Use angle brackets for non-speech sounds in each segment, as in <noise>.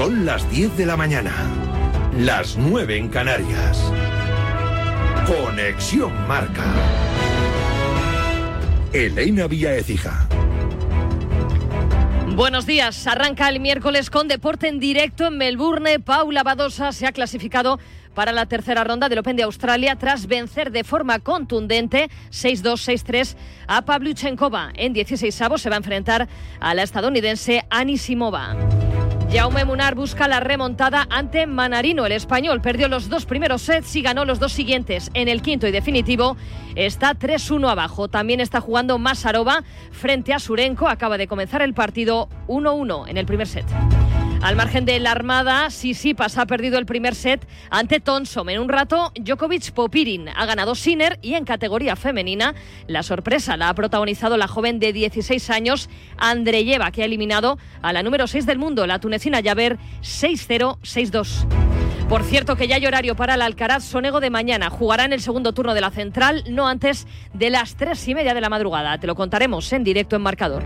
Son las 10 de la mañana, las 9 en Canarias. Conexión Marca. Elena Vía Ecija. Buenos días. Arranca el miércoles con deporte en directo en Melbourne. Paula Badosa se ha clasificado para la tercera ronda del Open de Australia tras vencer de forma contundente 6-2, 6-3 a Pavlyuchenkova. En 16 avos se va a enfrentar a la estadounidense Anisimova. Jaume Munar busca la remontada ante Manarino. El español perdió los dos primeros sets y ganó los dos siguientes. En el quinto y definitivo está 3-1 abajo. También está jugando Masarova frente a Surenko. Acaba de comenzar el partido 1-1 en el primer set. Al margen de la Armada, Sisipas ha perdido el primer set ante Tonsom. En un rato, Djokovic Popirin ha ganado Sinner y en categoría femenina, la sorpresa la ha protagonizado la joven de 16 años, Andreyeva, que ha eliminado a la número 6 del mundo, la tunecina Yaver, 6-0, 6-2. Por cierto, que ya hay horario para el Alcaraz Sonego de mañana. Jugará en el segundo turno de la central, no antes de las tres y media de la madrugada. Te lo contaremos en directo en marcador.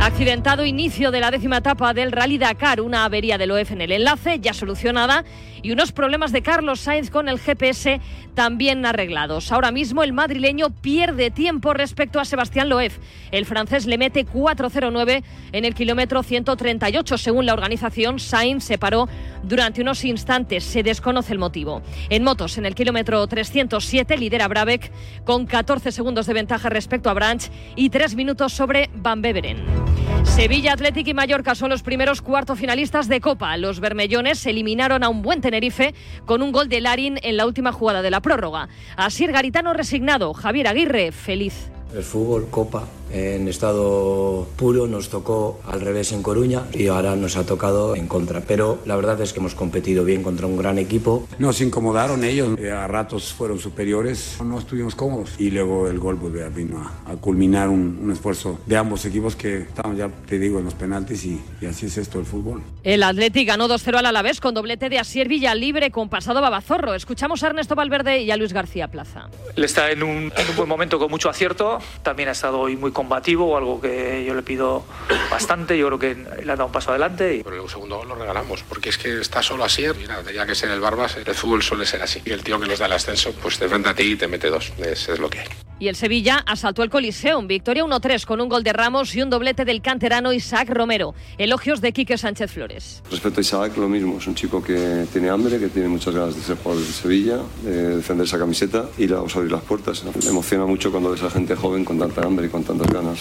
Accidentado inicio de la décima etapa del Rally Dakar, una avería del OEF en el enlace ya solucionada y unos problemas de Carlos Sainz con el GPS también arreglados. Ahora mismo el madrileño pierde tiempo respecto a Sebastián Loef. El francés le mete 4.09 en el kilómetro 138. Según la organización, Sainz se paró durante unos instantes. Se desconoce el motivo. En motos, en el kilómetro 307, lidera Brabeck con 14 segundos de ventaja respecto a Branch y 3 minutos sobre Van Beveren. Sevilla, Atlético y Mallorca son los primeros cuarto finalistas de Copa. Los bermellones eliminaron a un buen Tenerife con un gol de Larin en la última jugada de la prórroga. Así Garitano resignado, Javier Aguirre feliz. El fútbol, Copa, en estado puro nos tocó al revés en Coruña y ahora nos ha tocado en contra. Pero la verdad es que hemos competido bien contra un gran equipo. Nos incomodaron ellos, eh, a ratos fueron superiores, no estuvimos cómodos y luego el gol pues, vino a, a culminar un, un, esfuerzo de ambos equipos que estamos ya, te digo, en los penaltis y, y así es esto el fútbol. El Atleti ganó 2-0 al Alavés con doblete de Asier Libre con pasado Babazorro. Escuchamos a Ernesto Valverde y a Luis García Plaza. Él está en un, en un buen momento con mucho acierto, también ha estado hoy muy combativo, algo que yo le pido bastante. Yo creo que le ha dado un paso adelante. Y... Pero el segundo gol lo regalamos, porque es que está solo así. Mira, tenía que ser el Barbas, el fútbol suele ser así. Y el tío que nos da el ascenso, pues te enfrenta a ti y te mete dos. Es, es lo que hay. Y el Sevilla asaltó el Coliseum. Victoria 1-3 con un gol de Ramos y un doblete del canterano Isaac Romero. Elogios de Quique Sánchez Flores. Respecto a Isaac, lo mismo. Es un chico que tiene hambre, que tiene muchas ganas de ser jugador de Sevilla, de defender esa camiseta y le vamos a abrir las puertas. Me emociona mucho cuando ves a gente joven con tanta hambre y con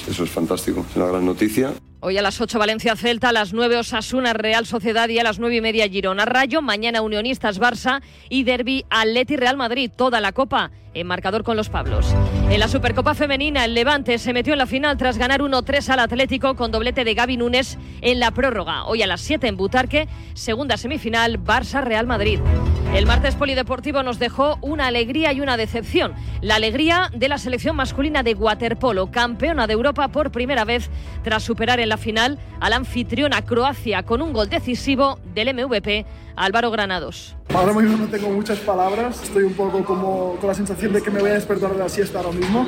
Eso es fantástico. Es una gran noticia. Hoy a las 8 Valencia Celta, a las 9 Osasuna Real Sociedad y a las 9 y media Girona Rayo. Mañana Unionistas Barça y Derby Atleti Real Madrid. Toda la copa en marcador con los Pablos. En la Supercopa Femenina, el Levante se metió en la final tras ganar 1-3 al Atlético con doblete de Gaby Núñez en la prórroga. Hoy a las 7 en Butarque, segunda semifinal, Barça-Real Madrid. El martes polideportivo nos dejó una alegría y una decepción. La alegría de la selección masculina de waterpolo, campeona de Europa por primera vez tras superar en la final a la anfitriona Croacia con un gol decisivo del MVP Álvaro Granados. Ahora mismo no tengo muchas palabras, estoy un poco como con la sensación de que me voy a despertar de la siesta ahora mismo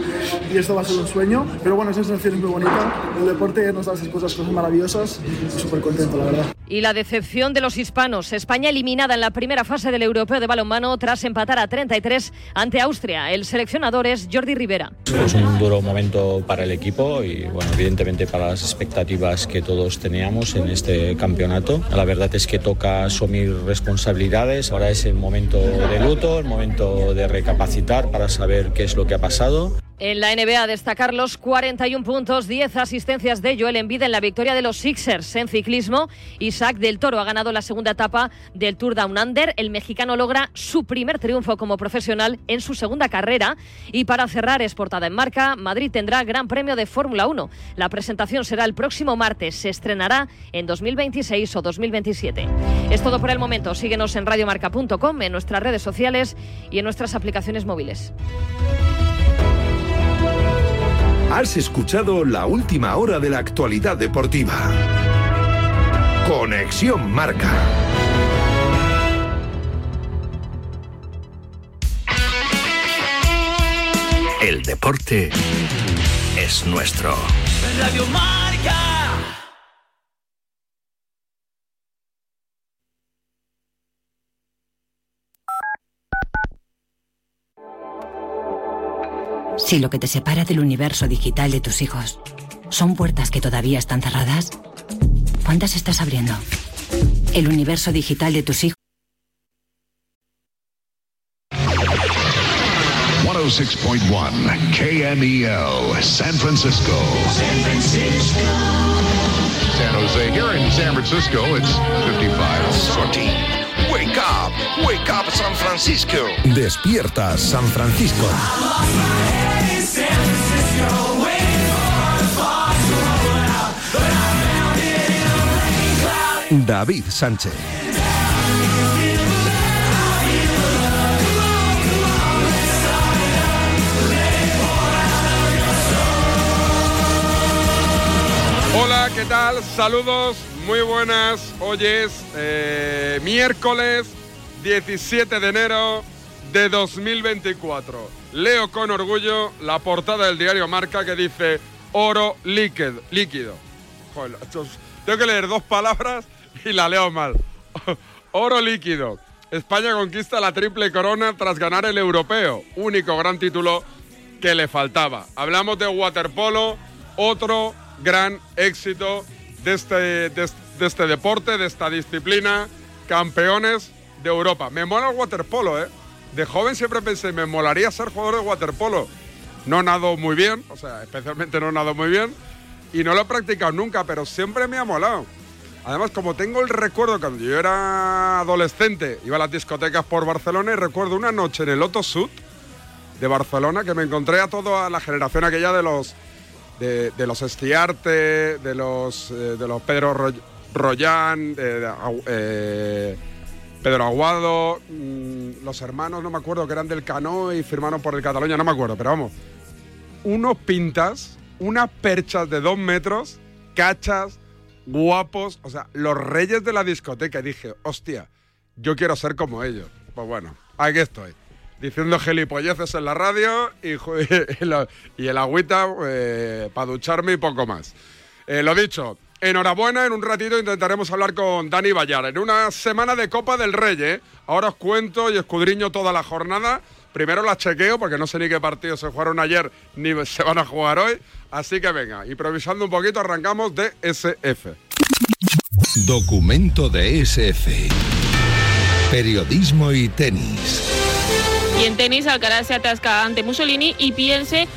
y esto va a ser un sueño, pero bueno, esa sensación es muy bonita, el deporte nos da esas cosas, cosas maravillosas y súper contento la verdad. Y la decepción de los hispanos, España eliminada en la primera fase del Europeo de Balonmano tras empatar a 33 ante Austria. El seleccionador es Jordi Rivera. Es un duro momento para el equipo y bueno, evidentemente para las expectativas que todos teníamos en este campeonato. La verdad es que toca asumir responsabilidades. Ahora es el momento de luto, el momento de recapacitar para saber qué es lo que ha pasado. En la NBA destacar los 41 puntos, 10 asistencias de Joel Embiid en la victoria de los Sixers en ciclismo. Isaac del Toro ha ganado la segunda etapa del Tour Down Under. El mexicano logra su primer triunfo como profesional en su segunda carrera. Y para cerrar, exportada en marca, Madrid tendrá Gran Premio de Fórmula 1. La presentación será el próximo martes. Se estrenará en 2026 o 2027. Es todo por el momento. Síguenos en radiomarca.com, en nuestras redes sociales y en nuestras aplicaciones móviles. Has escuchado la última hora de la actualidad deportiva. Conexión Marca. El deporte es nuestro. Radio Marca. Si lo que te separa del universo digital de tus hijos son puertas que todavía están cerradas, ¿cuántas estás abriendo? El universo digital de tus hijos. 106.1 KMEL, San Francisco. San Francisco. San Jose. Here in San Francisco, it's 55. 14. Wake up, San Francisco. Despierta San Francisco. David Sánchez. Hola, ¿qué tal? Saludos, muy buenas. Hoy es eh, miércoles 17 de enero de 2024. Leo con orgullo la portada del diario Marca que dice oro líquido. líquido. Tengo que leer dos palabras y la leo mal. <laughs> oro líquido. España conquista la triple corona tras ganar el europeo, único gran título que le faltaba. Hablamos de waterpolo, otro gran éxito de, este- de este deporte, de esta disciplina, campeones de Europa. Me mola el waterpolo, ¿eh? De joven siempre pensé, me molaría ser jugador de waterpolo. No nado muy bien, o sea, especialmente no nado muy bien, y no lo he practicado nunca, pero siempre me ha molado. Además, como tengo el recuerdo cuando yo era adolescente, iba a las discotecas por Barcelona y recuerdo una noche en el Loto Sud de Barcelona que me encontré a toda la generación aquella de los de, los Estiarte, de los eh, de los Pedro Roy- Agu- eh, Pedro Aguado, mm, los hermanos, no me acuerdo, que eran del Cano y firmaron por el Cataluña, no me acuerdo, pero vamos. Unos pintas, unas perchas de dos metros, cachas, guapos, o sea, los reyes de la discoteca. Y dije, hostia, yo quiero ser como ellos. Pues bueno, aquí estoy. Diciendo gelipolleces en la radio y, <laughs> el agüita para ducharme y poco más. Eh, lo dicho, enhorabuena, en un ratito intentaremos hablar con Dani Bayar. En una semana de Copa del Rey, ¿eh? Ahora os cuento y escudriño toda la jornada. Primero la chequeo porque no sé ni qué partidos se jugaron ayer ni se van a jugar hoy. Así que venga, improvisando un poquito, arrancamos de SF. Documento de SF. Periodismo y tenis. Y en tenis, Alcaraz se atasca ante Mussolini y pierde,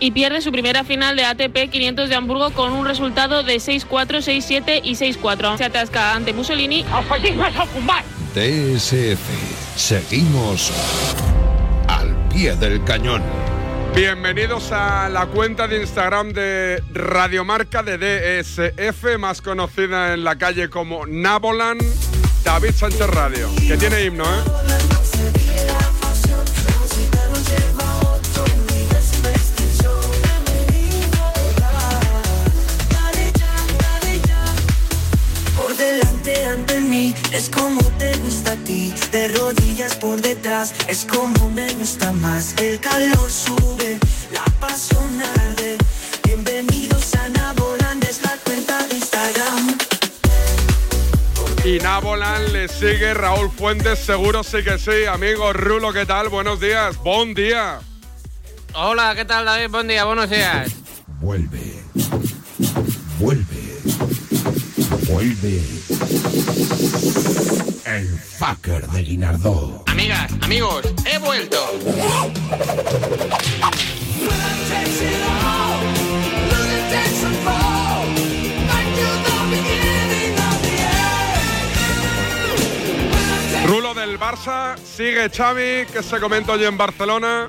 y pierde su primera final de ATP 500 de Hamburgo con un resultado de 6-4, 6-7 y 6-4. Se atasca ante Mussolini. DSF. Seguimos al pie del cañón. Bienvenidos a la cuenta de Instagram de Radiomarca de DSF, más conocida en la calle como Nabolan, David Sánchez Radio, que tiene himno, ¿eh? Mí, es como te gusta a ti. De rodillas por detrás, es como me gusta más. El calor sube, la pasión arde. Bienvenidos a Nabolan, es la cuenta de Instagram. Y Nabolan le sigue Raúl Fuentes, seguro sí que sí. Amigo Rulo, ¿qué tal? Buenos días, buen día. Hola, ¿qué tal David? Buen día, buenos días. Vuelve. Vuelve. Vuelve. El fucker de Guinardó. Amigas, amigos, he vuelto. Rulo del Barça, sigue Xavi, que se comenta hoy en Barcelona.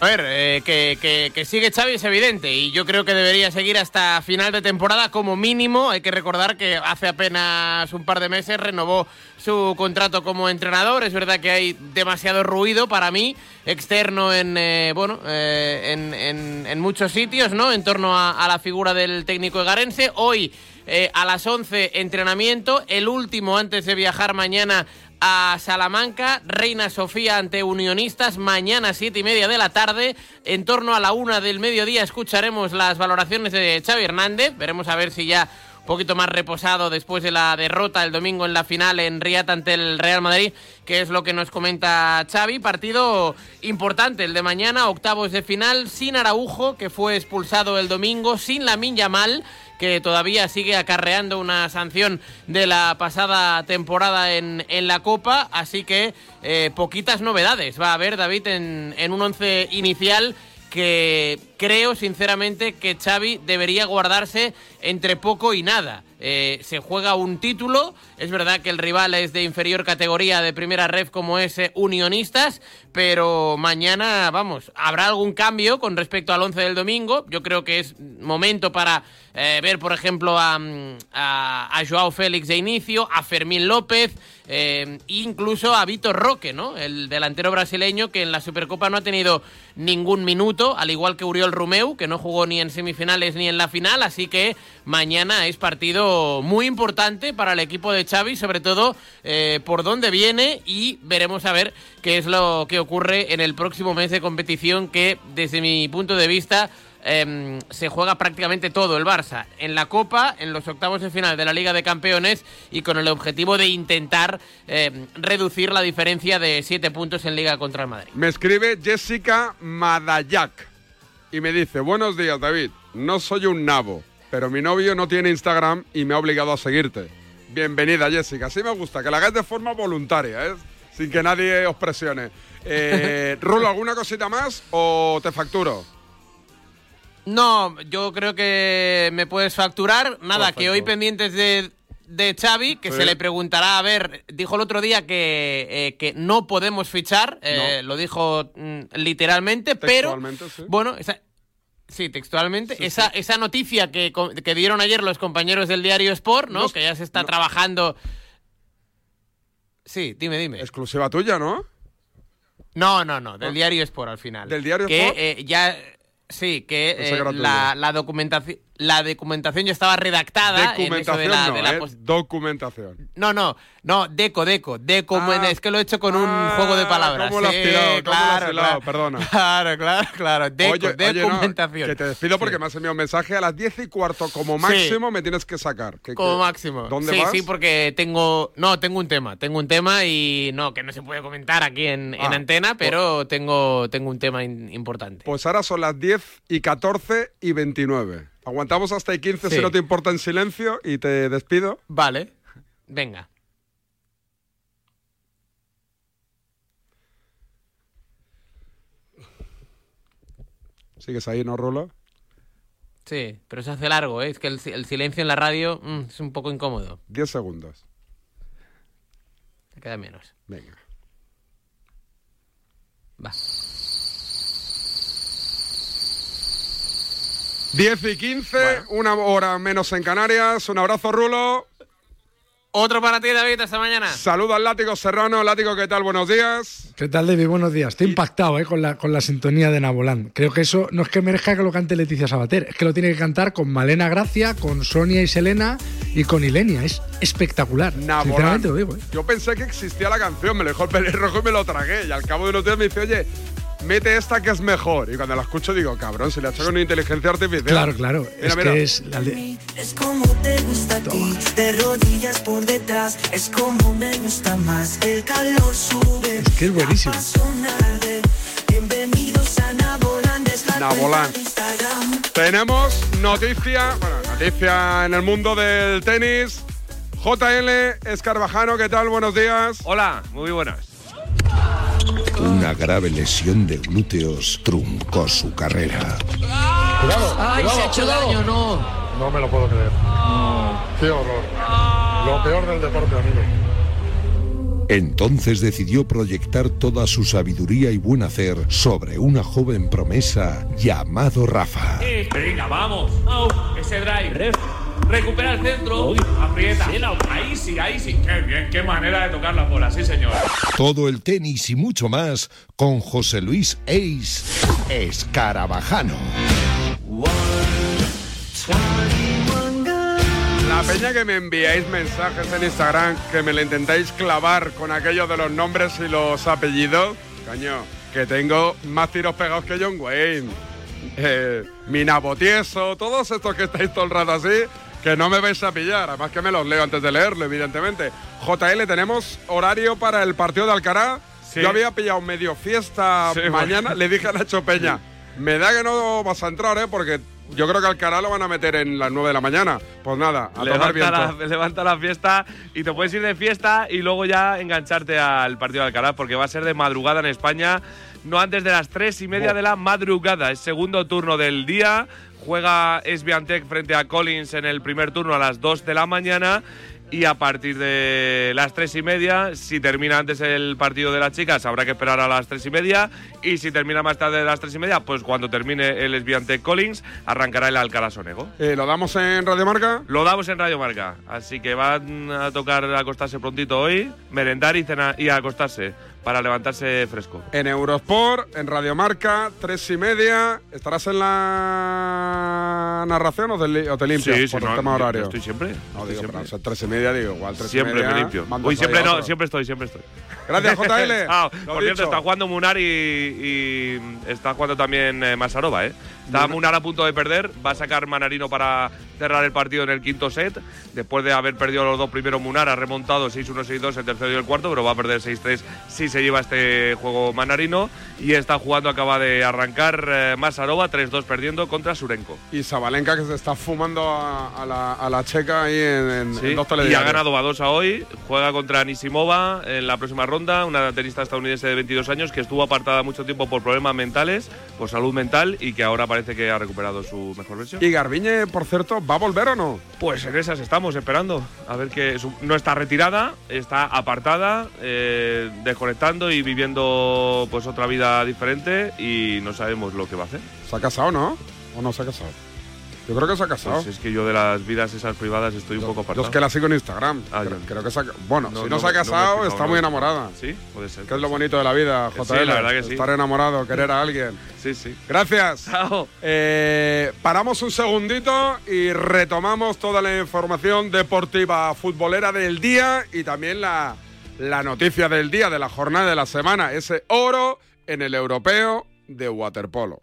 A ver, eh, que, que- que sigue Xavi es evidente y yo creo que debería seguir hasta final de temporada como mínimo. Hay que recordar que hace apenas un par de meses renovó su contrato como entrenador. Es verdad que hay demasiado ruido para mí externo en eh, bueno eh, en, en- muchos sitios, ¿no? En torno a, a la figura del técnico egarense. Hoy eh, a las 11 entrenamiento, el último antes de viajar mañana a Salamanca, Reina Sofía ante Unionistas, mañana siete y media de la tarde, en torno a la una del mediodía escucharemos las valoraciones de Xavi Hernández, veremos a ver si ya poquito más reposado después de la derrota el domingo en la final en Riad ante el Real Madrid, que es lo que nos comenta Xavi. Partido importante el de mañana, octavos de final, sin Araujo, que fue expulsado el domingo, sin la Yamal que todavía sigue acarreando una sanción de la pasada temporada en, en la Copa, así que eh, poquitas novedades va a haber David en, en un once inicial que creo sinceramente que Xavi debería guardarse entre poco y nada. Eh, se juega un título, es verdad que el rival es de inferior categoría de primera ref como es eh, Unionistas, pero mañana, vamos, habrá algún cambio con respecto al 11 del domingo. Yo creo que es momento para eh, ver, por ejemplo, a, a, Joao Félix de inicio, a Fermín López, eh, incluso a Vitor Roque, ¿no? El delantero brasileño que en la Supercopa no ha tenido ningún minuto, al igual que Uriol Rumeu, que no jugó ni en semifinales ni en la final, así que mañana es partido muy importante para el equipo de Xavi, sobre todo eh, por dónde viene y veremos a ver qué es lo que ocurre en el próximo mes de competición que desde mi punto de vista Em, se juega prácticamente todo el Barça en la Copa, en los octavos de final de la Liga de Campeones y con el objetivo de intentar em, reducir la diferencia de siete puntos en Liga contra el Madrid. Me escribe Jessica Madayak y me dice, buenos días David, no soy un nabo, pero mi novio no tiene Instagram y me ha obligado a seguirte. Bienvenida Jessica, así me gusta, que la hagáis de forma voluntaria, ¿eh? sin que nadie os presione. Eh, <laughs> Rulo, ¿alguna cosita más o te facturo? No, yo creo que me puedes facturar. Nada, que hoy pendientes de, de Xavi, que se le preguntará, a ver, dijo el otro día que, eh, que no podemos fichar, eh, lo dijo mm, literalmente, pero sí. bueno, sí, textualmente, esa, esa noticia que, que, dieron ayer los compañeros del diario Sport, ¿no? que ya se está trabajando. Sí, dime, dime. Exclusiva tuya, ¿no? No, no, no, del diario Sport al final. Del diario que, Sport. Eh, ya Sí, que eh, la, la, documentación la documentación ya estaba redactada. Documentación en no, ¿eh? Documentación. No, no, no, deco, deco. deco ah, es que lo he hecho con un ah, juego de palabras. ¿Cómo lo has tirado? claro, lo has Perdona. <laughs> Claro, claro, claro. Deco, oye, documentación. que te despido porque me has enviado un mensaje a las 10 y cuarto como máximo me tienes que sacar. como máximo. ¿Dónde sí, vas? Sí, porque tengo... No, tengo un tema. Tengo un tema y no, que no se puede comentar aquí en, en ah, antena, pues pero tengo, tengo un tema importante. Pues ahora son las 10 y 14 y 29. Aguantamos hasta el 15 si no te importa en silencio y te despido. Vale, venga. ¿Sigues ahí, no, Rulo? Sí, pero se hace largo, ¿eh? Es que el, silencio en la radio mm, es un poco incómodo. 10 segundos. Se queda menos. Venga. Va. 10 y 15, una hora menos en Canarias. Un abrazo, Rulo. Otro para ti, David, esta mañana. Saludo al Látigo Serrano. Látigo, ¿qué tal? Buenos días. ¿Qué tal, David? Buenos días. Estoy impactado eh, con, la, con la sintonía de Nabolán. Creo que eso no es que merezca que lo cante Leticia Sabater, es que lo tiene que cantar con Malena Gracia, con Sonia y Selena y con Ilenia. Es espectacular. Nabolán. Lo digo, ¿eh? Yo pensé que existía la canción, me lo dejó el rojo y me lo tragué. Y al cabo de unos días me dice, oye, mete esta que es mejor. Y cuando la escucho digo, cabrón, se le ha hecho con una inteligencia artificial. Claro, claro. es que es la de... Es como te gusta a ti, de rodillas por detrás. Es como me gusta más, el calor sube. Es que es buenísimo. Bienvenidos a Nabolan, Nabolan. Tenemos noticia, bueno, noticia en el mundo del tenis. JL Escarvajano, ¿qué tal? Buenos días. Hola, muy buenas. Una grave lesión de glúteos truncó su carrera. Cuidado, ¡Ay, cuidado, se ha hecho cuidado. daño, no! No me lo puedo creer. Qué horror. Lo peor del deporte, amigo. Entonces decidió proyectar toda su sabiduría y buen hacer sobre una joven promesa llamado Rafa. Eh, venga, vamos. Au, ese drive. Recupera el centro. Aprieta. Ahí sí, ahí sí. Qué bien, qué manera de tocar la bola, sí, señor. Todo el tenis y mucho más con José Luis Ace Escarabajano. La peña que me enviáis mensajes en Instagram, que me le intentáis clavar con aquello de los nombres y los apellidos, caño, que tengo más tiros pegados que John Wayne. Eh, Minabotieso, todos estos que estáis todo el rato así, que no me vais a pillar. Además que me los leo antes de leerlo, evidentemente. JL, tenemos horario para el partido de Alcaraz. Yo había pillado medio fiesta Sí, mañana. bueno. Le dije a Nacho Peña, me da que no vas a entrar, ¿eh? Porque yo creo que Alcaraz lo van a meter en las 9 de la mañana. Pues nada, a tomar Levanta viento. la, levanta la fiesta y te puedes ir de fiesta y luego ya engancharte al partido de Alcaraz porque va a ser de madrugada en España, no antes de las tres y media de la madrugada. Es segundo turno del día. Juega Sbiantec frente a Collins en el primer turno a las 2 de la mañana. Y a partir de las tres y media, si termina antes el partido de las chicas, habrá que esperar a las tres y media. Y si termina más tarde de las tres y media, pues cuando termine el Sbiantec Collins, arrancará el Sonego. Eh, ¿Lo damos en Radio Marca? Lo damos en Radio Marca. Así que van a tocar acostarse prontito hoy, merendar y, cenar, y acostarse para levantarse fresco. En Eurosport, en Radio Marca, tres y media. ¿Estarás en la narración o te, o te limpias Sí, sí, por no, el tema horario? estoy siempre, No, estoy digo, siempre. pero tres y media, digo, igual tres Siempre y media. me limpio. Uy, siempre no, siempre estoy, siempre estoy. Gracias, <laughs> JL. Ah, por cierto, está jugando Munar y, y está jugando también eh, Masarova, ¿eh? Está Munar- Munar a punto de perder, va a sacar Manarino para cerrar el partido en el quinto set. Después de haber perdido los dos primeros, Munar ha remontado 6-1, 6-2 el tercero y el cuarto, pero va a perder 6-3 si se lleva este juego Manarino. Y está jugando, acaba de arrancar eh, Masarova, 3-2 perdiendo contra Surenko. Y Zabalenka que se está fumando a, a la, a la checa ahí en, en, Sí, en dos y ha ganado Badosa hoy, juega contra Nisimova en la próxima ronda, una tenista estadounidense de 22 años que estuvo apartada mucho tiempo por problemas mentales, por salud mental y que ahora parece que ha recuperado su mejor versión. ¿Y Garbiñe, por cierto, va a volver o no? Pues en esas estamos esperando. A ver que su- no está retirada, está apartada, eh, desconectando y viviendo pues otra vida diferente y no sabemos lo que va a hacer. ¿Se ha casado, no? ¿O no se ha casado? Yo creo que se ha casado. Pues es que yo de las vidas esas privadas estoy un poco Yo apartado. es que la sigo en Instagram. Ah, creo, que se ha, bueno, No, si no, no se ha no casado, está muy enamorada. Sí, puede ser. Que es lo bonito de la vida, Sí, JL. la verdad que sí. Estar enamorado, querer a alguien. Sí, sí. Gracias. Chao. Eh, paramos un segundito y retomamos toda la información deportiva futbolera del día y también la, la noticia del día, de la jornada de la semana, ese oro en el europeo de waterpolo.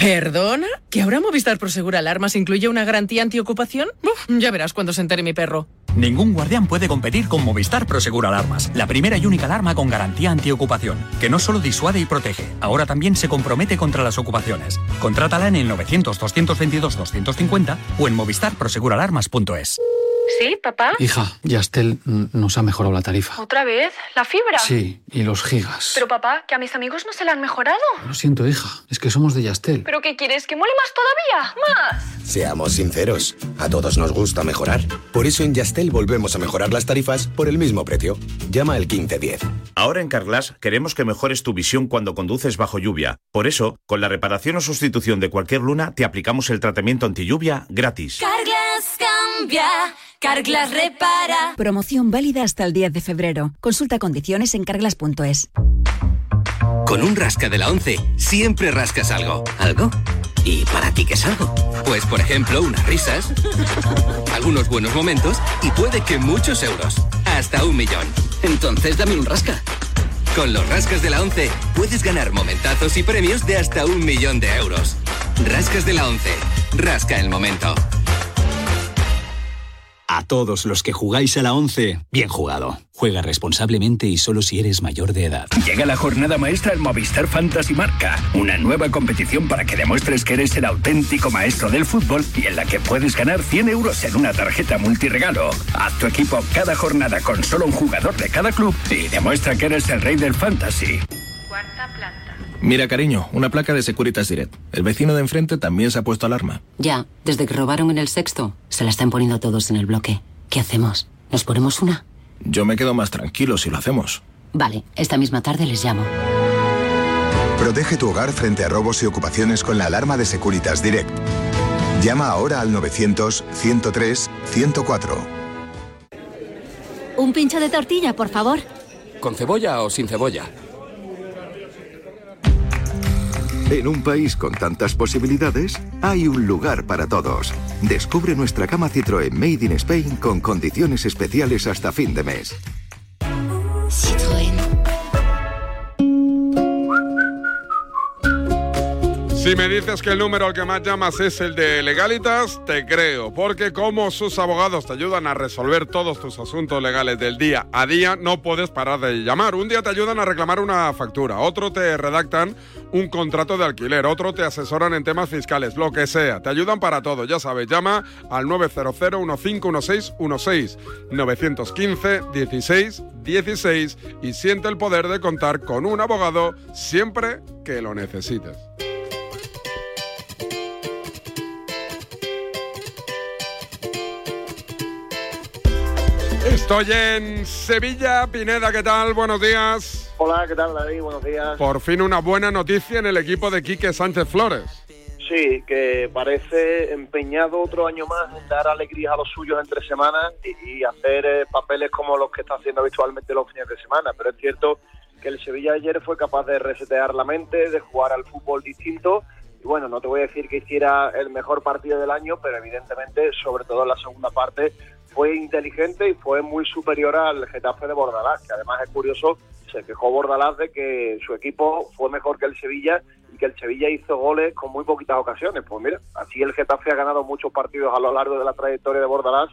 ¿Perdona? ¿Que ahora Movistar Prosegur Alarmas incluye una garantía antiocupación? Uf, ya verás cuando se entere mi perro. Ningún guardián puede competir con Movistar Prosegur Alarmas, la primera y única alarma con garantía antiocupación, que no solo disuade y protege, ahora también se compromete contra las ocupaciones. Contrátala en el 900-222-250 o en movistarproseguralarmas.es. ¿Sí, papá? Hija, Yastel nos ha mejorado la tarifa. ¿Otra vez? ¿La fibra? Sí, y los gigas. Pero papá, que a mis amigos no se la han mejorado. Lo siento, hija, es que somos de Yastel. ¿Pero qué quieres? ¿Que mole más todavía? ¡Más! Seamos sinceros, a todos nos gusta mejorar. Por eso en Yastel volvemos a mejorar las tarifas por el mismo precio. Llama al 1510. Ahora en Carglass queremos que mejores tu visión cuando conduces bajo lluvia. Por eso, con la reparación o sustitución de cualquier luna, te aplicamos el tratamiento anti lluvia gratis. Carglass cambia, Carglass repara. Promoción válida hasta el 10 de febrero. Consulta condiciones en carglass.es. Con un rasca de la 11 siempre rascas algo. ¿Algo? ¿Y para ti qué es algo? Pues por ejemplo, unas risas, algunos buenos momentos y puede que muchos euros. Hasta un millón. Entonces dame un rasca. Con los rascas de la 11 puedes ganar momentazos y premios de hasta un millón de euros. Rascas de la 11. Rasca el momento. A todos los que jugáis a la 11, bien jugado. Juega responsablemente y solo si eres mayor de edad. Llega la jornada maestra en Movistar Fantasy Marca, una nueva competición para que demuestres que eres el auténtico maestro del fútbol y en la que puedes ganar 100 euros en una tarjeta multiregalo. Haz tu equipo cada jornada con solo un jugador de cada club y demuestra que eres el rey del fantasy. Mira, cariño, una placa de Securitas Direct. El vecino de enfrente también se ha puesto alarma. Ya, desde que robaron en el sexto, se la están poniendo todos en el bloque. ¿Qué hacemos? ¿Nos ponemos una? Yo me quedo más tranquilo si lo hacemos. Vale, esta misma tarde les llamo. Protege tu hogar frente a robos y ocupaciones con la alarma de Securitas Direct. Llama ahora al 900-103-104. Un pincho de tortilla, por favor. ¿Con cebolla o sin cebolla? En un país con tantas posibilidades, hay un lugar para todos. Descubre nuestra cama Citroën Made in Spain con condiciones especiales hasta fin de mes. Si me dices que el número al que más llamas es el de Legalitas, te creo, porque como sus abogados te ayudan a resolver todos tus asuntos legales del día a día, no puedes parar de llamar. Un día te ayudan a reclamar una factura, otro te redactan un contrato de alquiler, otro te asesoran en temas fiscales, lo que sea. Te ayudan para todo, ya sabes, llama al 900 151616 915 16 16 y siente el poder de contar con un abogado siempre que lo necesites. Estoy en Sevilla, Pineda, ¿qué tal? Buenos días. Hola, ¿qué tal David? Buenos días. Por fin una buena noticia en el equipo de Quique Sánchez Flores. Sí, que parece empeñado otro año más en dar alegrías a los suyos entre semanas y, y hacer eh, papeles como los que está haciendo habitualmente los fines de semana. Pero es cierto que el Sevilla ayer fue capaz de resetear la mente, de jugar al fútbol distinto. Y bueno, no te voy a decir que hiciera el mejor partido del año, pero evidentemente, sobre todo en la segunda parte, fue inteligente y fue muy superior al Getafe de Bordalás, que además es curioso, se quejó Bordalás de que su equipo fue mejor que el Sevilla y que el Sevilla hizo goles con muy poquitas ocasiones. Pues mira, así el Getafe ha ganado muchos partidos a lo largo de la trayectoria de Bordalás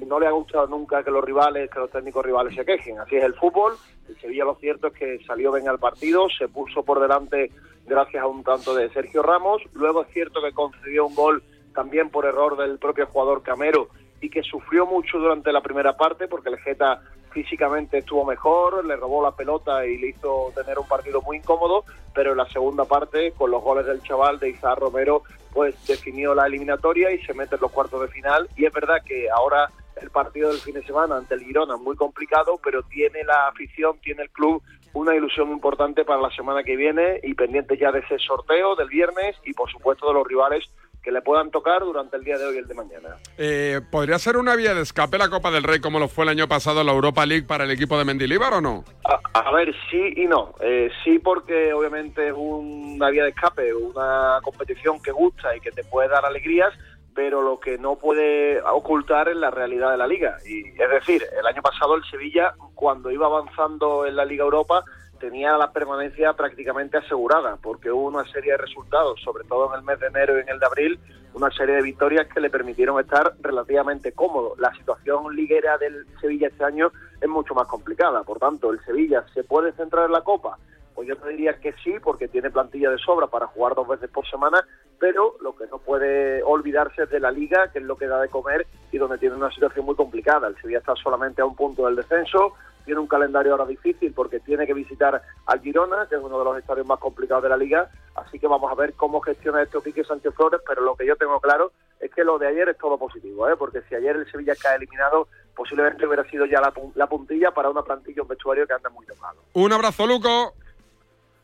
y no le ha gustado nunca que los rivales, que los técnicos rivales se quejen. Así es el fútbol. El Sevilla lo cierto es que salió bien al partido, se puso por delante gracias a un tanto de Sergio Ramos. Luego es cierto que concedió un gol también por error del propio jugador Camero y que sufrió mucho durante la primera parte porque el Geta físicamente estuvo mejor, le robó la pelota y le hizo tener un partido muy incómodo, pero en la segunda parte, con los goles del chaval de Isaac Romero, pues definió la eliminatoria y se mete en los cuartos de final. Y es verdad que ahora el partido del fin de semana ante el Girona es muy complicado, pero tiene la afición, tiene el club una ilusión importante para la semana que viene y pendiente ya de ese sorteo del viernes y por supuesto de los rivales que le puedan tocar durante el día de hoy y el de mañana. Eh, ¿Podría ser una vía de escape la Copa del Rey como lo fue el año pasado la Europa League para el equipo de Mendilibar o no? A, a ver, sí y no. Eh, sí porque obviamente es una vía de escape, una competición que gusta y que te puede dar alegrías, pero lo que no puede ocultar es la realidad de la liga. Y es decir, el año pasado el Sevilla, cuando iba avanzando en la Liga Europa, tenía la permanencia prácticamente asegurada, porque hubo una serie de resultados, sobre todo en el mes de enero y en el de abril, una serie de victorias que le permitieron estar relativamente cómodo. La situación liguera del Sevilla este año es mucho más complicada, por tanto, el Sevilla se puede centrar en la Copa. Pues yo te diría que sí, porque tiene plantilla de sobra para jugar dos veces por semana, pero lo que no puede olvidarse es de la liga, que es lo que da de comer y donde tiene una situación muy complicada. El Sevilla está solamente a un punto del descenso, tiene un calendario ahora difícil porque tiene que visitar al Girona, que es uno de los estadios más complicados de la liga, así que vamos a ver cómo gestiona esto Quique Sánchez Flores, pero lo que yo tengo claro es que lo de ayer es todo positivo, ¿eh? porque si ayer el Sevilla cae eliminado, posiblemente hubiera sido ya la, la puntilla para una plantilla, un vestuario que anda muy tocado. Un abrazo, Luco.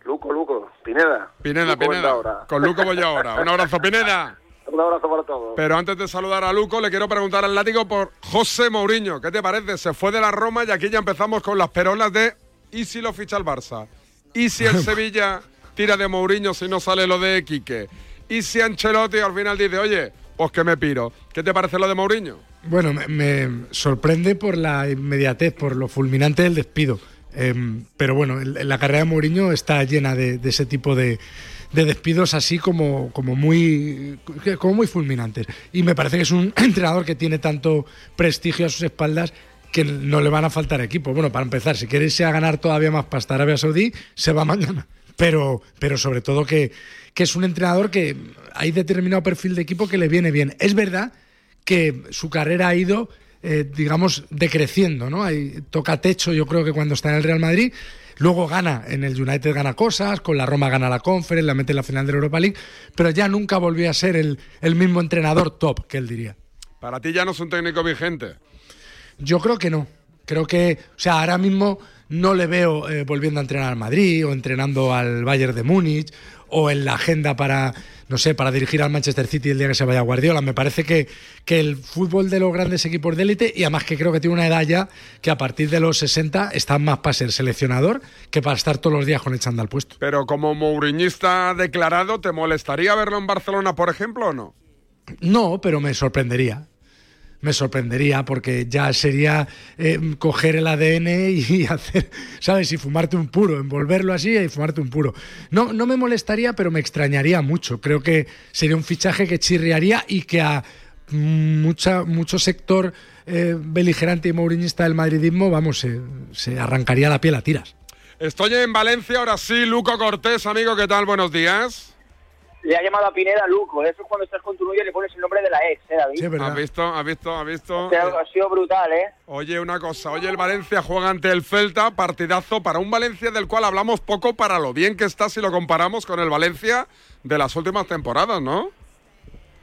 Luco, Luco, Pineda. Pineda, Luco Pineda. ahora. Con Luco voy yo ahora. Un abrazo, Pineda. Un abrazo para todos. Pero antes de saludar a Luco, le quiero preguntar al látigo por José Mourinho. ¿Qué te parece? Se fue de la Roma y aquí ya empezamos con las perolas de ¿y si lo ficha el Barça? ¿Y si el <laughs> Sevilla tira de Mourinho si no sale lo de Quique? ¿Y si Ancelotti al final dice, oye, pues que me piro? ¿Qué te parece lo de Mourinho? Bueno, me, me sorprende por la inmediatez, por lo fulminante del despido. Em, pero bueno, el- la carrera de Mourinho está llena de, de ese tipo de, de despidos así como, como, muy, como muy fulminantes. Y me parece que es un <clears throat> entrenador que tiene tanto prestigio a sus espaldas que no le van a faltar equipos. Bueno, para empezar, si quiere irse a ganar todavía más pasta Arabia Saudí, se va <laughs> mañana. Pero, pero sobre todo que, que es un entrenador que hay determinado perfil de equipo que le viene bien. Es verdad que su carrera ha ido, eh, digamos, decreciendo, ¿no? Hay, toca techo, yo creo que cuando está en el Real Madrid. Luego gana, en el United gana cosas, con la Roma gana la Conference, la mete en la final de la Europa League, pero ya nunca volvió a ser el, el mismo entrenador top que él diría. Para ti ya no es un técnico vigente. Yo creo que no. Creo que, o sea, ahora mismo no le veo eh, volviendo a entrenar al Madrid o entrenando al Bayern de Múnich o en la agenda para, no sé, para dirigir al Manchester City el día que se vaya Guardiola. Me parece que, que el fútbol de los grandes equipos de élite, y además que creo que tiene una edad ya que a partir de los 60 está más para ser seleccionador que para estar todos los días con el chándal puesto. Pero como mouriñista declarado, ¿te molestaría verlo en Barcelona, por ejemplo, o no? No, pero me sorprendería me sorprendería porque ya sería eh, coger el ADN y <laughs> hacer, ¿sabes? Y fumarte un puro, envolverlo así y fumarte un puro. No, no me molestaría, pero me extrañaría mucho. Creo que sería un fichaje que chirriaría y que a mucha, mucho sector eh, beligerante y mourinista del madridismo, vamos, se, se arrancaría la piel a tiras. Estoy en Valencia, ahora sí, Luco Cortés, amigo, ¿qué tal? Buenos días le ha llamado a Pineda Luco. Eso es cuando estás con tu novia y le pones el nombre de la ex, ¿eh, David? Sí, ¿Has visto? ¿Has visto? ¿Has visto? ha sido brutal, ¿eh? Oye, una cosa. Oye, el Valencia juega ante el Celta, partidazo para un Valencia del cual hablamos poco para lo bien que está si lo comparamos con el Valencia de las últimas temporadas, ¿no?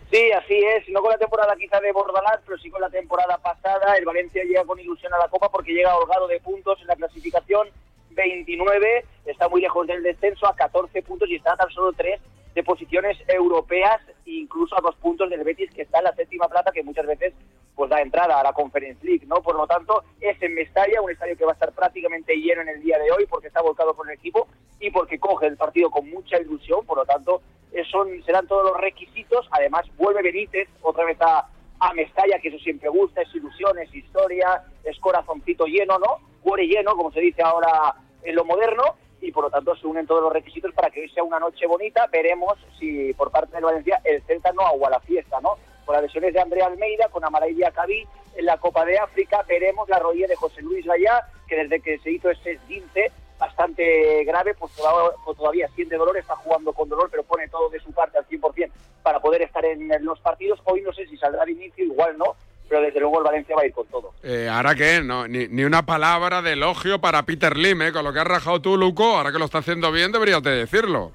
Sí, así es. No con la temporada quizá de Bordalás, pero sí con la temporada pasada. El Valencia llega con ilusión a la Copa porque llega holgado de puntos en la clasificación. 29, está muy lejos del descenso, a 14 puntos y está tan solo 3 de posiciones europeas, incluso a dos puntos del Betis, que está en la séptima plata, que muchas veces pues da entrada a la Conference League, ¿no? Por lo tanto, es en Mestalla, un estadio que va a estar prácticamente lleno en el día de hoy, porque está volcado con el equipo y porque coge el partido con mucha ilusión, por lo tanto, son, serán todos los requisitos. Además, vuelve Benítez otra vez a, a Mestalla, que eso siempre gusta, es ilusión, es historia, es corazoncito lleno, ¿no? Cuore lleno, como se dice ahora en lo moderno, y por lo tanto se unen todos los requisitos para que hoy sea una noche bonita. Veremos si por parte del Valencia el Celta no agua la fiesta, ¿no? Con las lesiones de Andrea Almeida, con Amaray Diacabí en la Copa de África, veremos la rodilla de José Luis Gallá, que desde que se hizo ese esguince bastante grave, pues todavía, pues todavía siente dolor, está jugando con dolor, pero pone todo de su parte al 100% para poder estar en los partidos. Hoy no sé si saldrá de inicio, igual no, pero desde luego el Valencia va a ir con todo. Eh, ahora qué, no, ni, ni, una palabra de elogio para Peter Lim, ¿eh? con lo que has rajado tú, Luco, ahora que lo está haciendo bien deberías de decirlo.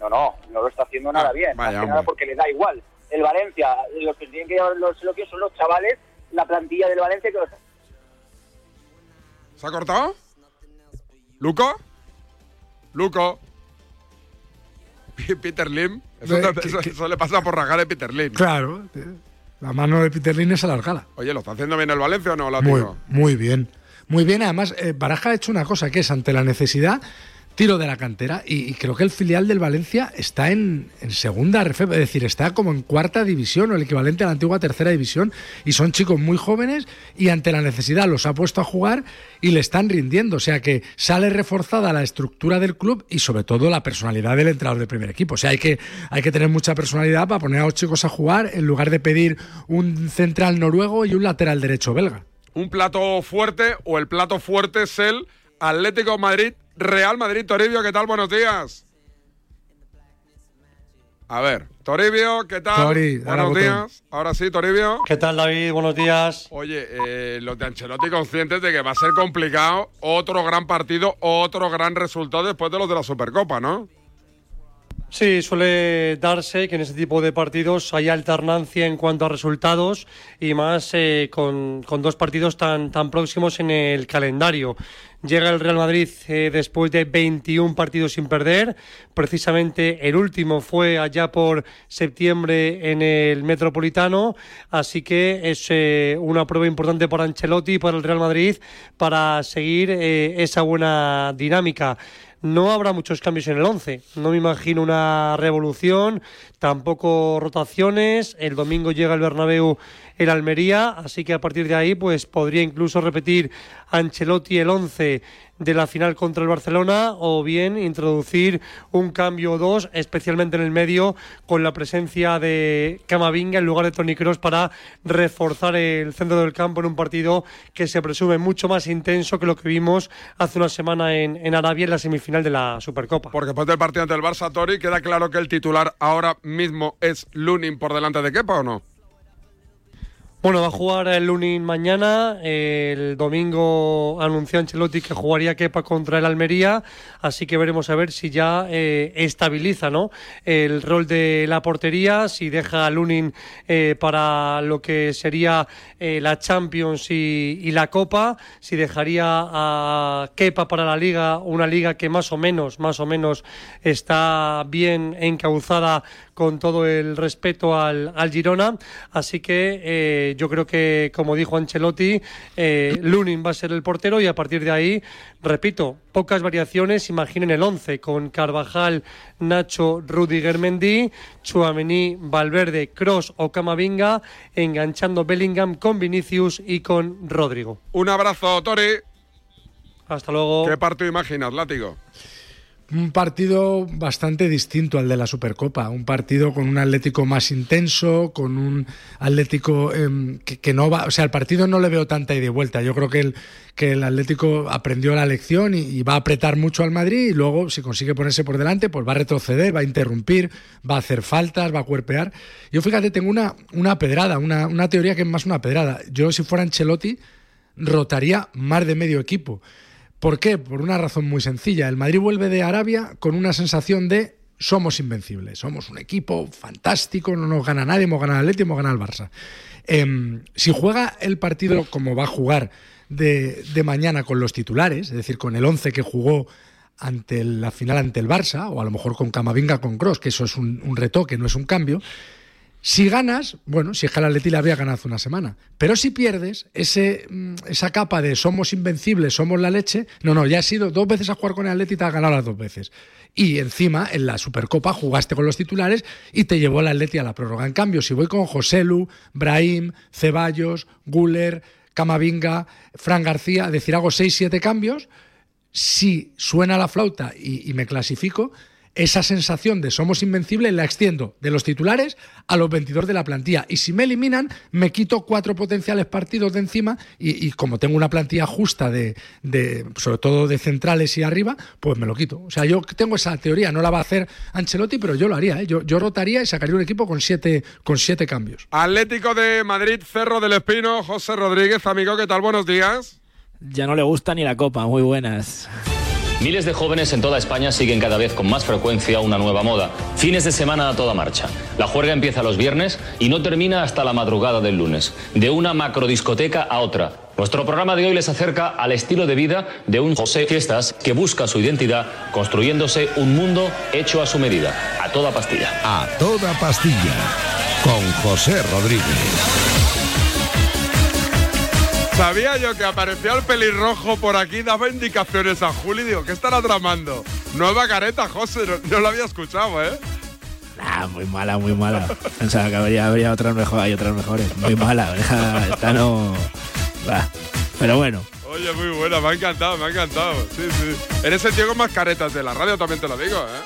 No, no, no lo está haciendo nada ah, bien, vaya, nada porque le da igual. El Valencia, los que tienen que llevar los elogios son los chavales, la plantilla del Valencia que los... ¿Se ha cortado? ¿Luco? ¿Luco? Peter Lim. Eso, le pasa por rajar de Peter Lim. Claro. La mano de Peter Lin es alargada. Oye, ¿lo está haciendo bien el Valencia o no, muy, muy bien. Muy bien, además, eh, Baraja ha hecho una cosa que es ante la necesidad tiro de la cantera y, creo que el filial del Valencia está en, segunda es decir, está como en cuarta división o el equivalente a la antigua tercera división y son chicos muy jóvenes y ante la necesidad los ha puesto a jugar y le están rindiendo, o sea que sale reforzada la estructura del club y sobre todo la personalidad del entrenador del primer equipo, o sea hay que, hay que tener mucha personalidad para poner a los chicos a jugar en lugar de pedir un central noruego y un lateral derecho belga. Un plato fuerte o el plato fuerte es el Atlético Madrid Real Madrid, Toribio, ¿qué tal? Buenos días. A ver, Toribio, ¿qué tal? Buenos días. Ahora sí, Toribio. ¿Qué tal, David? Buenos días. Oye, eh, los de Ancelotti conscientes de que va a ser complicado otro gran partido, otro gran resultado después de los de la Supercopa, ¿no? Sí, suele darse que en este tipo de partidos hay alternancia en cuanto a resultados y más eh, con, dos partidos tan, tan próximos en el calendario. Llega el Real Madrid eh, después de 21 partidos sin perder. Precisamente el último fue allá por septiembre en el Metropolitano. Así que es eh, una prueba importante para Ancelotti y para el Real Madrid para seguir esa buena dinámica no habrá muchos cambios en el 11. No me imagino una revolución, tampoco rotaciones. El domingo llega el Bernabéu el Almería, así que a partir de ahí pues podría incluso repetir Ancelotti el 11 de la final contra el Barcelona o bien introducir un cambio o dos, especialmente en el medio, con la presencia de Camavinga en lugar de Tony Cross para reforzar el centro del campo en un partido que se presume mucho más intenso que lo que vimos hace una semana en, en Arabia en la semifinal de la Supercopa. Porque después del partido ante el Barça, Tori, queda claro que el titular ahora mismo es Lunin por delante de Kepa o no? Bueno, va a jugar el Lunin mañana. El domingo anunció Ancelotti que jugaría Kepa contra el Almería. Así que veremos a ver si ya eh, estabiliza ¿no? el rol de la portería, si deja a Lunin eh, para lo que sería eh, la Champions y, la Copa, si dejaría a Kepa para la Liga, una liga que más o menos, más o menos está bien encauzada con todo el respeto al, al Girona. Así que yo creo que, como dijo Ancelotti, eh, Lunin va a ser el portero y a partir de ahí, repito, pocas variaciones. Imaginen el 11 con Carvajal, Nacho, Rudiger Mendy, Chuamení, Valverde, Cross o Camavinga, enganchando Bellingham con Vinicius y con Rodrigo. Un abrazo, Tori. Hasta luego. ¿Qué partido imaginas, Látigo? Un partido bastante distinto al de la Supercopa, un partido con un Atlético más intenso, con un Atlético eh, que, no va, o sea, el partido no le veo tanta ida y vuelta. Yo creo que el, que el Atlético aprendió la lección y, y, va a apretar mucho al Madrid y luego si consigue ponerse por delante, pues va a retroceder, va a interrumpir, va a hacer faltas, va a cuerpear. Yo fíjate, tengo una, una pedrada, una, una teoría que es más una pedrada. Yo si fuera Ancelotti rotaría más de medio equipo. ¿Por qué? Por una razón muy sencilla. El Madrid vuelve de Arabia con una sensación de somos invencibles, somos un equipo fantástico, no nos gana nadie, hemos ganado al Atleti, hemos ganado al Barça. Eh, si juega el partido como va a jugar de, mañana con los titulares, es decir, con el 11 que jugó ante la final ante el Barça, o a lo mejor con Camavinga, con Cross, que eso es un, un retoque, no es un cambio, si ganas, bueno, si es que el Atleti la había ganado hace una semana. Pero si pierdes, ese, mm, esa capa de somos invencibles, somos la leche, no, no, ya has ido dos veces a jugar con el Atleti y te has ganado las dos veces. Y encima, en la Supercopa, jugaste con los titulares y te llevó el Atleti a la prórroga. En cambio, si voy con Joselu, Brahim, Ceballos, Guller, Camavinga, Fran García, decir, hago seis, siete cambios, si suena la flauta y me clasifico, esa sensación de somos invencibles la extiendo de los titulares a los 22 de la plantilla. Y si me eliminan, me quito cuatro potenciales partidos de encima y, y como tengo una plantilla justa de, de, sobre todo de centrales y arriba, pues me lo quito. O sea, yo tengo esa teoría, no la va a hacer Ancelotti, pero yo lo haría. ¿eh? Yo, yo, rotaría y sacaría un equipo con siete, con siete cambios. Atlético de Madrid, Cerro del Espino, José Rodríguez, amigo, ¿qué tal? Buenos días. Ya no le gusta ni la copa, muy buenas. Miles de jóvenes en toda España siguen cada vez con más frecuencia una nueva moda. Fines de semana a toda marcha. La juerga empieza los viernes y no termina hasta la madrugada del lunes. De una macrodiscoteca a otra. Nuestro programa de hoy les acerca al estilo de vida de un José Fiestas que busca su identidad construyéndose un mundo hecho a su medida. A toda pastilla. A toda pastilla. Con José Rodríguez. Sabía yo que aparecía el pelirrojo por aquí, daba indicaciones a Juli. Digo, ¿qué estará tramando? Nueva careta, José, no, no lo había escuchado, ¿eh? Ah, muy mala, muy mala. Pensaba que habría, habría otras mejores, hay otras mejores. Muy mala, esta no. Bah. Pero bueno. Oye, muy buena, me ha encantado, me ha encantado. Sí, sí. Eres el tío con más caretas de la radio, también te lo digo, ¿eh?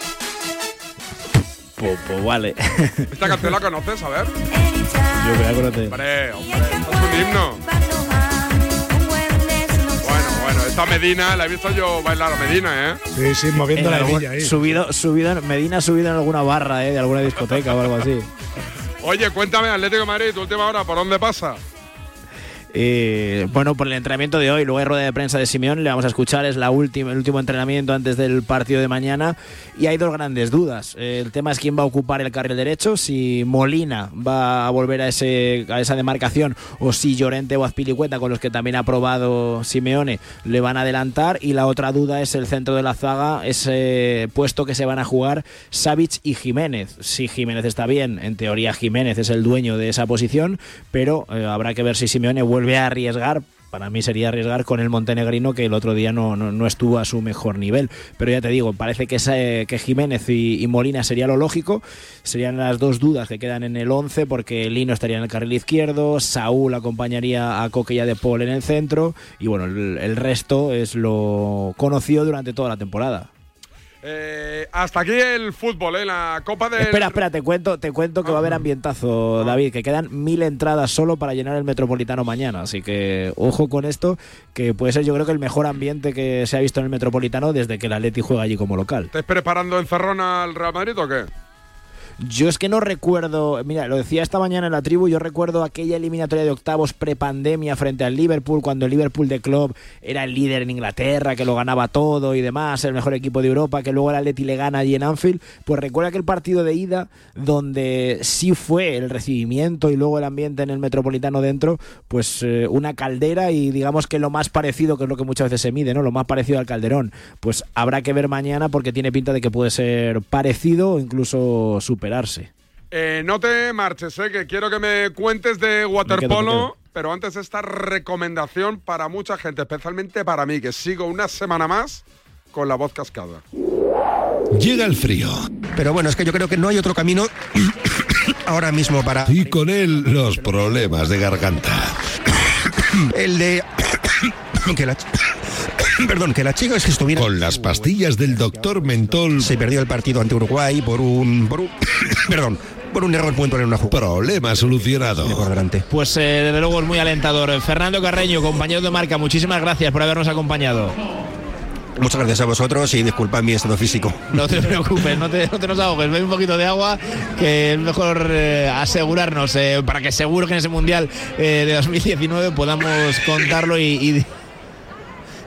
Pues, pues vale. ¿Esta canción la conoces? A ver. Yo creo que no te. Hombre, hombre, es un himno. Esta Medina, la he visto yo bailar a Medina, ¿eh? Sí, sí, moviendo la hebilla ahí. Subido, subido, Medina ha subido en alguna barra, ¿eh? De alguna discoteca o algo así. Oye, cuéntame, Atlético de Madrid, tu última hora, ¿por dónde pasa? Eh, bueno, por el entrenamiento de hoy, luego hay rueda de prensa de Simeón, le vamos a escuchar, es la última, el último entrenamiento antes del partido de mañana y hay dos grandes dudas. El tema es quién va a ocupar el carril derecho, si Molina va a volver a, ese, a esa demarcación o si Llorente o Azpilicueta, con los que también ha probado Simeone, le van a adelantar y la otra duda es el centro de la zaga, ese puesto que se van a jugar Savic y Jiménez. Si Jiménez está bien, en teoría Jiménez es el dueño de esa posición, pero eh, habrá que ver si Simeone vuelve vuelve a arriesgar para mí sería arriesgar con el montenegrino que el otro día no, no, no, estuvo a su mejor nivel. Pero ya te digo, parece que, ese, que Jiménez y, Molina sería lo lógico. Serían las dos dudas que quedan en el 11 porque Lino estaría en el carril izquierdo, Saúl acompañaría a Coque y a De Paul en el centro y bueno, el, el resto es lo conocido durante toda la temporada. Eh, hasta aquí el fútbol, ¿eh? la Copa de. Espera, espera, te cuento, te cuento que ah. va a haber ambientazo, ah. David, que quedan mil entradas solo para llenar el Metropolitano mañana. Así que ojo con esto, que puede ser yo creo que el mejor ambiente que se ha visto en el Metropolitano desde que el Atleti juega allí como local. ¿Estás preparando encerrón al Real Madrid o qué? Yo es que no recuerdo, mira, lo decía esta mañana en la tribu, yo recuerdo aquella eliminatoria de octavos prepandemia frente al Liverpool, cuando el Liverpool de club era el líder en Inglaterra, que lo ganaba todo y demás, el mejor equipo de Europa, que luego el Atleti le gana allí en Anfield. Pues recuerda aquel partido de ida donde sí fue el recibimiento y luego el ambiente en el metropolitano dentro, pues eh, una caldera y digamos que lo más parecido, que es lo que muchas veces se mide, ¿no? Lo más parecido al Calderón. Pues habrá que ver mañana porque tiene pinta de que puede ser parecido o incluso superarse. Eh, no te marches, eh, que quiero que me cuentes de waterpolo, pero antes esta recomendación para mucha gente, especialmente para mí, que sigo una semana más con la voz cascada. Llega el frío. Pero bueno, es que yo creo que no hay otro camino <coughs> ahora mismo para... Y con él los problemas de garganta. <coughs> El de... <coughs> que la... <laughs> Perdón, que la chica es que estuviera... Con las pastillas del doctor Mentol... Se perdió el partido ante Uruguay por un... Por un... <laughs> Perdón, por un error pueden poner una jugada. Problema solucionado. Por delante. Pues eh, desde luego es muy alentador. Fernando Carreño, compañero de marca, muchísimas gracias por habernos acompañado. Muchas gracias a vosotros y disculpad mi estado físico. <laughs> No te preocupes, no te, no te nos ahogues, bebe un poquito de agua, que es mejor eh, asegurarnos eh, para que seguro que en ese Mundial eh, de 2019 podamos contarlo y, y,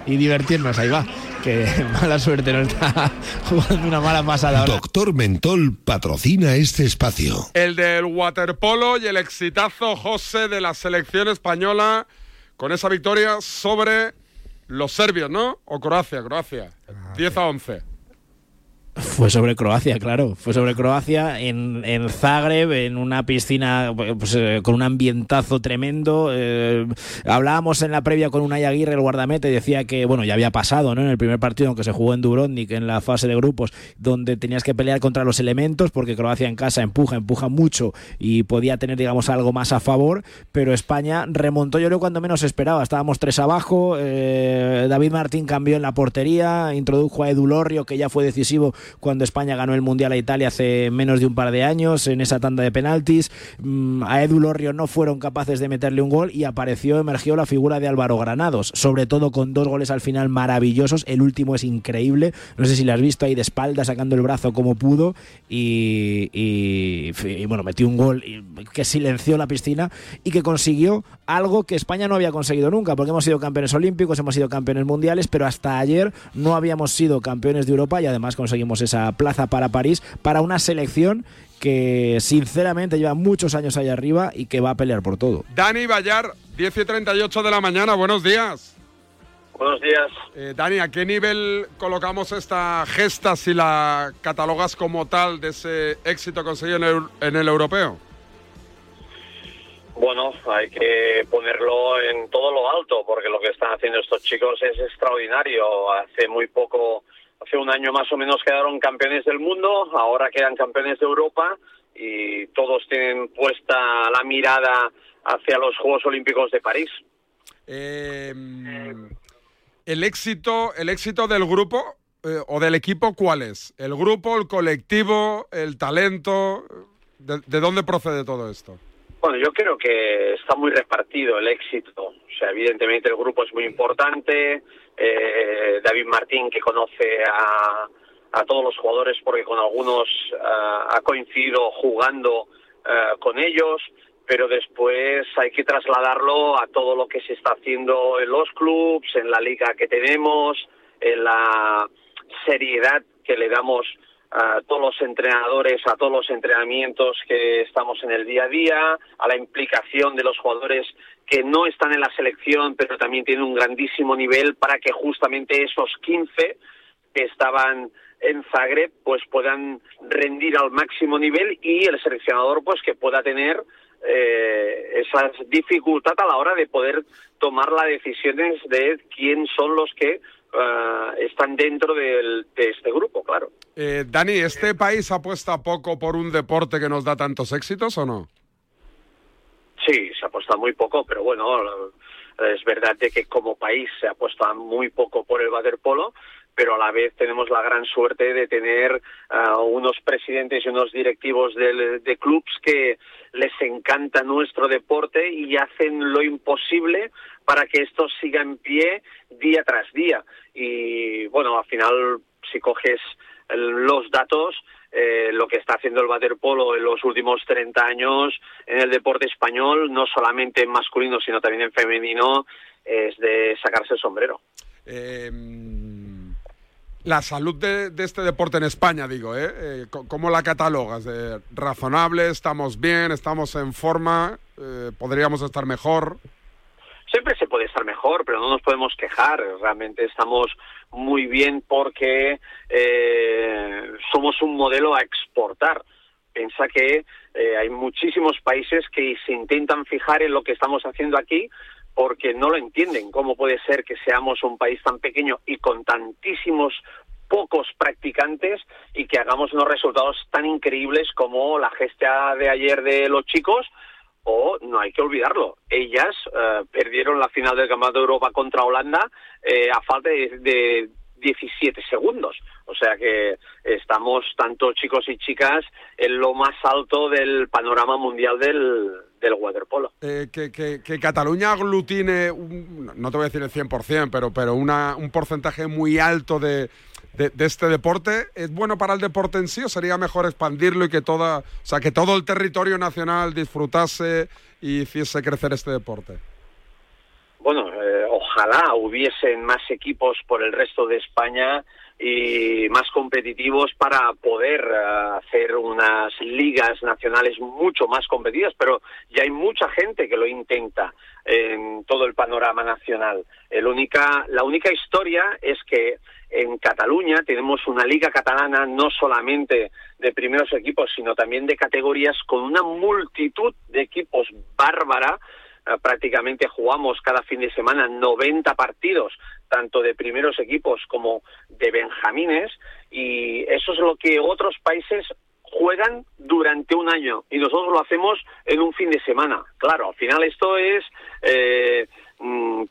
y divertirnos. Ahí va, que <laughs> mala suerte, no está <laughs> jugando una mala pasada. ahora. Doctor Mentol patrocina este espacio. El del waterpolo y el exitazo José de la selección española con esa victoria sobre los serbios, ¿no? O Croacia, Croacia. 10 a 11. Fue sobre Croacia, claro. Fue sobre Croacia en, en Zagreb, en una piscina pues, eh, con un ambientazo tremendo. Eh, hablábamos en la previa con Unai Aguirre, el guardameta, y decía que, bueno, ya había pasado, ¿no? En el primer partido, aunque se jugó en Dubrovnik, en la fase de grupos, donde tenías que pelear contra los elementos, porque Croacia en casa empuja, empuja mucho y podía tener, digamos, algo más a favor, pero España remontó, yo creo, cuando menos esperaba. Estábamos tres abajo, eh, David Martín cambió en la portería, introdujo a Edu Lorrio, que ya fue decisivo cuando España ganó el Mundial a Italia hace menos de un par de años en esa tanda de penaltis. Mm, a Edu Lorrio no fueron capaces de meterle un gol y apareció, emergió la figura de Álvaro Granados, sobre todo con dos goles al final maravillosos. El último es increíble, no sé si lo has visto ahí de espalda sacando el brazo como pudo y, bueno, metió un gol que silenció la piscina y que consiguió algo que España no había conseguido nunca, porque hemos sido campeones olímpicos, hemos sido campeones mundiales, pero hasta ayer no habíamos sido campeones de Europa y además conseguimos esa plaza para París para una selección que sinceramente lleva muchos años ahí arriba y que va a pelear por todo. Dani Bayar, 10 y 38 de la mañana, buenos días. Buenos días. Eh, Dani, ¿a qué nivel colocamos esta gesta si la catalogas como tal de ese éxito conseguido en el, en el europeo? Bueno, hay que ponerlo en todo lo alto porque lo que están haciendo estos chicos es extraordinario. Hace muy poco, hace un año más o menos quedaron campeones del mundo, ahora quedan campeones de Europa y todos tienen puesta la mirada hacia los Juegos Olímpicos de París. Eh, el éxito, el éxito del grupo eh, o del equipo, ¿cuál es? ¿El grupo, el colectivo, el talento? ¿De, de dónde procede todo esto? Bueno, yo creo que está muy repartido el éxito. O sea, evidentemente el grupo es muy importante. Eh, David Martín, que conoce a, todos los jugadores porque con algunos ah, ha coincidido jugando ah, con ellos, pero después hay que trasladarlo a todo lo que se está haciendo en los clubs, en la liga que tenemos, en la seriedad que le damos a todos los entrenadores, a todos los entrenamientos que estamos en el día a día, a la implicación de los jugadores que no están en la selección, pero también tienen un grandísimo nivel para que justamente esos 15 que estaban en Zagreb pues puedan rendir al máximo nivel y el seleccionador pues que pueda tener eh, esa dificultad a la hora de poder tomar las decisiones de quién son los que ah, están dentro del- de este grupo, claro. Eh, Dani, ¿este país apuesta poco por un deporte que nos da tantos éxitos o no? Sí, se apuesta muy poco, pero bueno, es verdad de que como país se apuesta muy poco por el waterpolo, pero a la vez tenemos la gran suerte de tener uh, unos presidentes y unos directivos de, de clubs que les encanta nuestro deporte y hacen lo imposible para que esto siga en pie día tras día. Y bueno, al final, si coges los datos, eh, lo que está haciendo el waterpolo en los últimos 30 años en el deporte español, no solamente en masculino, sino también en femenino, es de sacarse el sombrero. Eh, la salud de, de, este deporte en España, digo, ¿eh? eh ¿Cómo la catalogas? ¿De ¿Razonable? ¿Estamos bien? ¿Estamos en forma? Eh, ¿Podríamos estar mejor? Siempre se puede estar mejor, pero no nos podemos quejar. Realmente estamos muy bien porque eh, somos un modelo a exportar. Piensa que eh, hay muchísimos países que se intentan fijar en lo que estamos haciendo aquí porque no lo entienden. ¿Cómo puede ser que seamos un país tan pequeño y con tantísimos pocos practicantes y que hagamos unos resultados tan increíbles como la gesta de ayer de los chicos? O no hay que olvidarlo, ellas eh, perdieron la final del Campeonato de Europa contra Holanda eh, a falta de, de 17 segundos. O sea que estamos, tanto chicos y chicas, en lo más alto del panorama mundial del, del waterpolo. Eh, que, que, que, Cataluña aglutine, un, no te voy a decir el 100%, pero, pero una, un porcentaje muy alto de, de, este deporte, ¿es bueno para el deporte en sí o sería mejor expandirlo y que, toda, o sea, que todo el territorio nacional disfrutase y hiciese crecer este deporte? Bueno, eh, ojalá hubiesen más equipos por el resto de España y más competitivos para poder uh, hacer unas ligas nacionales mucho más competitivas, pero ya hay mucha gente que lo intenta en todo el panorama nacional. El única, la única historia es que en Cataluña tenemos una liga catalana no solamente de primeros equipos, sino también de categorías con una multitud de equipos bárbara prácticamente jugamos cada fin de semana 90 partidos, tanto de primeros equipos como de benjamines, y eso es lo que otros países juegan durante un año y nosotros lo hacemos en un fin de semana. Claro, al final esto es eh,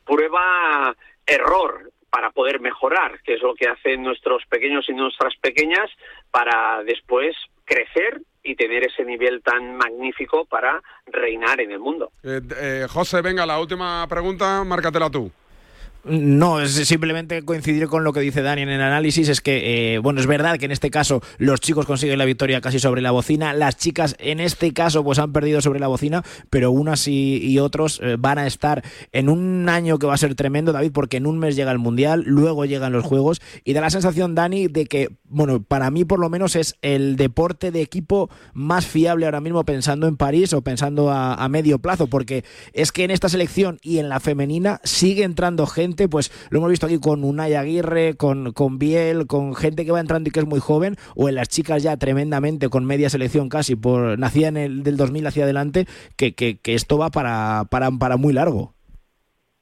prueba error para poder mejorar, que es lo que hacen nuestros pequeños y nuestras pequeñas para después crecer y tener ese nivel tan magnífico para reinar en el mundo. Eh, eh, José, venga, la última pregunta, márcatela tú. No, es simplemente coincidir con lo que dice Dani en el análisis. Es que, eh, bueno, es verdad que en este caso los chicos consiguen la victoria casi sobre la bocina. Las chicas en este caso pues han perdido sobre la bocina, pero unas y, otros eh, van a estar en un año que va a ser tremendo, David, porque en un mes llega el Mundial, luego llegan los Juegos y da la sensación, Dani, de que, bueno, para mí por lo menos es el deporte de equipo más fiable ahora mismo pensando en París o pensando a medio plazo, porque es que en esta selección y en la femenina sigue entrando gente pues lo hemos visto aquí con Unai Aguirre, con, con Biel, con gente que va entrando y que es muy joven, o en las chicas ya tremendamente, con media selección casi, por nacida en el del 2000 hacia adelante, que, que, esto va para, para, para muy largo.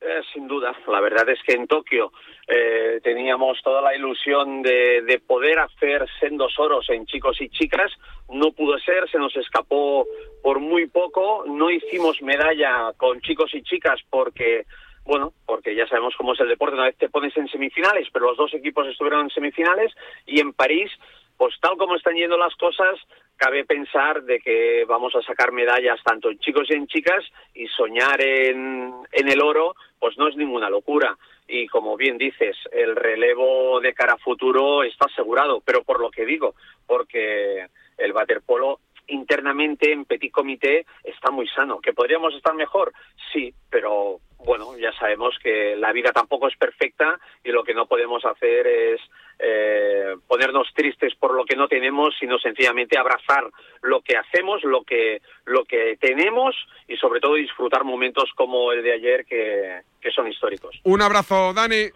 Eh, sin duda, la verdad es que en Tokio eh, teníamos toda la ilusión de, de, poder hacer sendos oros en chicos y chicas, no pudo ser, se nos escapó por muy poco, no hicimos medalla con chicos y chicas porque bueno, porque ya sabemos cómo es el deporte, una vez te pones en semifinales, pero los dos equipos estuvieron en semifinales y en París, pues tal como están yendo las cosas, cabe pensar de que vamos a sacar medallas tanto en chicos y en chicas y soñar en, en el oro, pues no es ninguna locura. Y como bien dices, el relevo de cara a futuro está asegurado, pero por lo que digo, porque el waterpolo internamente en petit comité está muy sano. ¿Que podríamos estar mejor? Sí, pero bueno, ya sabemos que la vida tampoco es perfecta y lo que no podemos hacer es eh, ponernos tristes por lo que no tenemos, sino sencillamente abrazar lo que hacemos, lo que, lo que tenemos y sobre todo disfrutar momentos como el de ayer que, que son históricos. Un abrazo, Dani.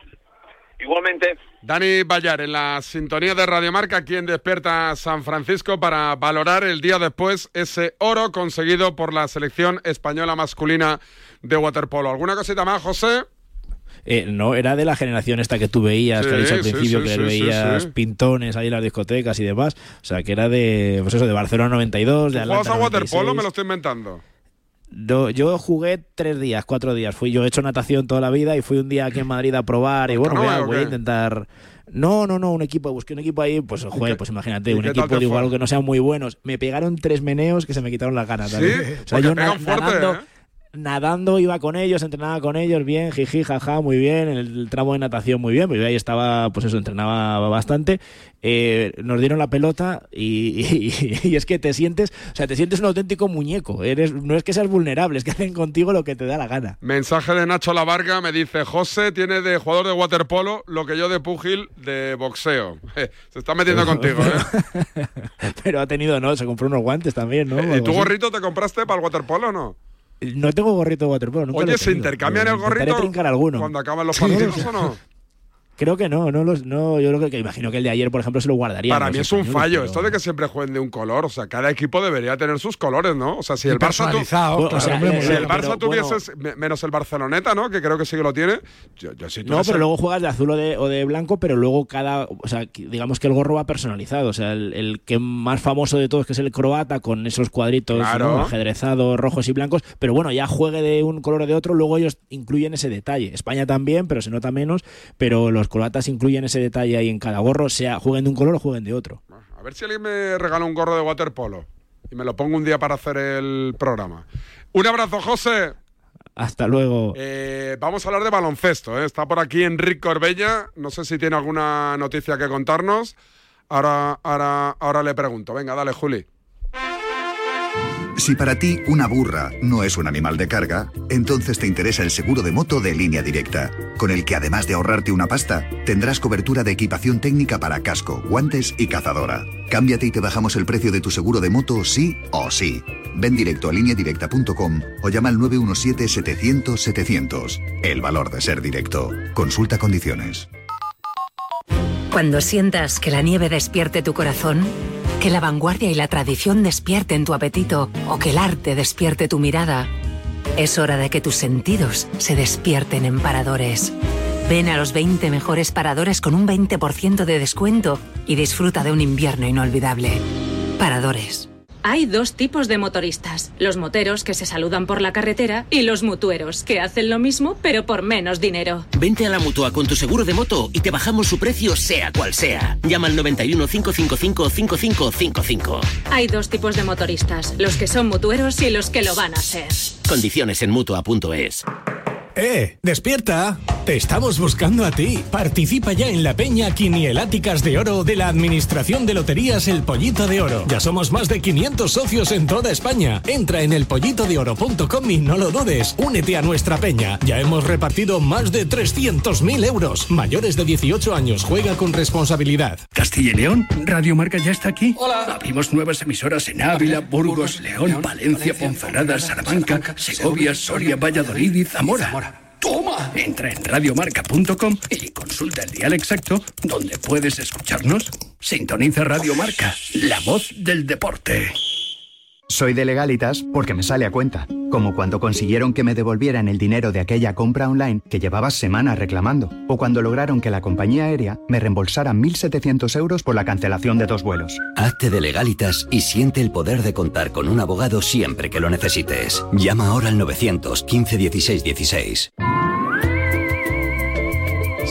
Igualmente. Dani Bayar, en la sintonía de Radio Marca, quien despierta San Francisco para valorar el día después ese oro conseguido por la selección española masculina de waterpolo. ¿Alguna cosita más, José? Eh, no, era de la generación esta que tú veías, sí, que dicho al principio, sí, sí, que veías pintones ahí en las discotecas y demás. O sea, que era de, pues eso, de Barcelona 92, de Atlanta ¿Juegas a waterpolo? Me lo estoy inventando. Yo jugué tres días, cuatro días. Fui, yo he hecho natación toda la vida y fui un día aquí en Madrid a probar y bueno, voy a, voy intentar. No, no, no, un equipo, busqué un equipo ahí, pues joder, pues imagínate, un equipo de igual que no sean muy buenos. Me pegaron tres meneos que se me quitaron las ganas. ¿Sí? también. O sea, Porque yo na- fuerte, nadando, ¿eh? Nadando iba con ellos, entrenaba con ellos, bien, jiji, jaja, muy bien, en el tramo de natación muy bien, pues ahí estaba, pues eso, entrenaba bastante. Eh, nos dieron la pelota y, y- y es que te sientes, o sea, te sientes un auténtico muñeco. Eres, no es que seas vulnerable, es que hacen contigo lo que te da la gana. Mensaje de Nacho Lavarga, me dice, José tiene de jugador de waterpolo lo que yo de púgil de boxeo. <laughs> Se está metiendo <laughs> contigo, ¿eh? Pero ha tenido, ¿no? Se compró unos guantes también, ¿no? ¿Y Algo tu gorrito te compraste para el waterpolo o no? No tengo gorrito de waterpolo, nunca Oye, ¿se tenido, intercambian el gorrito trincar alguno. cuando acaban los partidos o no? Creo que no, no, los, no yo creo que, que imagino que el de ayer, por ejemplo, se lo guardaría. Para mí es un fallo esto de que siempre jueguen de un color. O sea, cada equipo debería tener sus colores, ¿no? O sea, si el Barça, tu- personalizado, Bueno, o sea, hombre, si muy el bien, Barça me- menos el Barceloneta, ¿no? Que creo que sí que lo tiene. Yo, yo si tú No, pero el- luego juegas de azul o de, o de blanco, pero luego cada. O sea, digamos que el gorro va personalizado. O sea, el, el que más famoso de todos, que es el croata, con esos cuadritos Claro. ¿no? ajedrezados, rojos y blancos. Pero bueno, ya juegue de un color o de otro, luego ellos incluyen ese detalle. España también, pero se nota menos. Pero los croatas incluyen ese detalle ahí en cada gorro, sea jueguen de un color o jueguen de otro. A ver si alguien me regala un gorro de waterpolo y me lo pongo un día para hacer el programa. Un abrazo, José. Hasta luego. Eh, vamos a hablar de baloncesto. ¿eh? Está por aquí Enrique Corbella. No sé si tiene alguna noticia que contarnos. Ahora, ahora, ahora le pregunto. Venga, dale, Juli. Si para ti una burra no es un animal de carga, entonces te interesa el seguro de moto de línea directa, con el que además de ahorrarte una pasta, tendrás cobertura de equipación técnica para casco, guantes y cazadora. Cámbiate y te bajamos el precio de tu seguro de moto sí o sí. Ven directo a lineadirecta.com o llama al 917-700-700. El valor de ser directo. Consulta condiciones. Cuando sientas que la nieve despierte tu corazón, que la vanguardia y la tradición despierten tu apetito o que el arte despierte tu mirada, es hora de que tus sentidos se despierten en paradores. Ven a los 20 mejores paradores con un 20% de descuento y disfruta de un invierno inolvidable. Paradores. Hay dos tipos de motoristas, los moteros que se saludan por la carretera y los mutueros que hacen lo mismo pero por menos dinero. Vente a la mutua con tu seguro de moto y te bajamos su precio sea cual sea. Llama al 91 555 5555. Hay dos tipos de motoristas, los que son mutueros y los que lo van a ser. Condiciones en mutua.es. ¡Eh! ¡Despierta! Te estamos buscando a ti. Participa ya en la peña Quinieláticas de Oro de la Administración de Loterías El Pollito de Oro. Ya somos más de 500 socios en toda España. Entra en elpollitodeoro.com y no lo dudes. Únete a nuestra peña. Ya hemos repartido más de 300.000 euros. Mayores de 18 años. Juega con responsabilidad. Castilla y León, Radio Marca ya está aquí. Hola. Abrimos nuevas emisoras en Ávila, Burgos, León, Palencia, Ponferrada, Salamanca, Segovia, Soria, Valladolid y Zamora. ¡Toma! Entra en radiomarca.com y consulta el dial exacto donde puedes escucharnos. Sintoniza Radio Marca, la voz del deporte. Soy de legalitas porque me sale a cuenta, como cuando consiguieron que me devolvieran el dinero de aquella compra online que llevaba semanas reclamando, o cuando lograron que la compañía aérea me reembolsara 1.700 euros por la cancelación de dos vuelos. Hazte de legalitas y siente el poder de contar con un abogado siempre que lo necesites. Llama ahora al 915 16 16.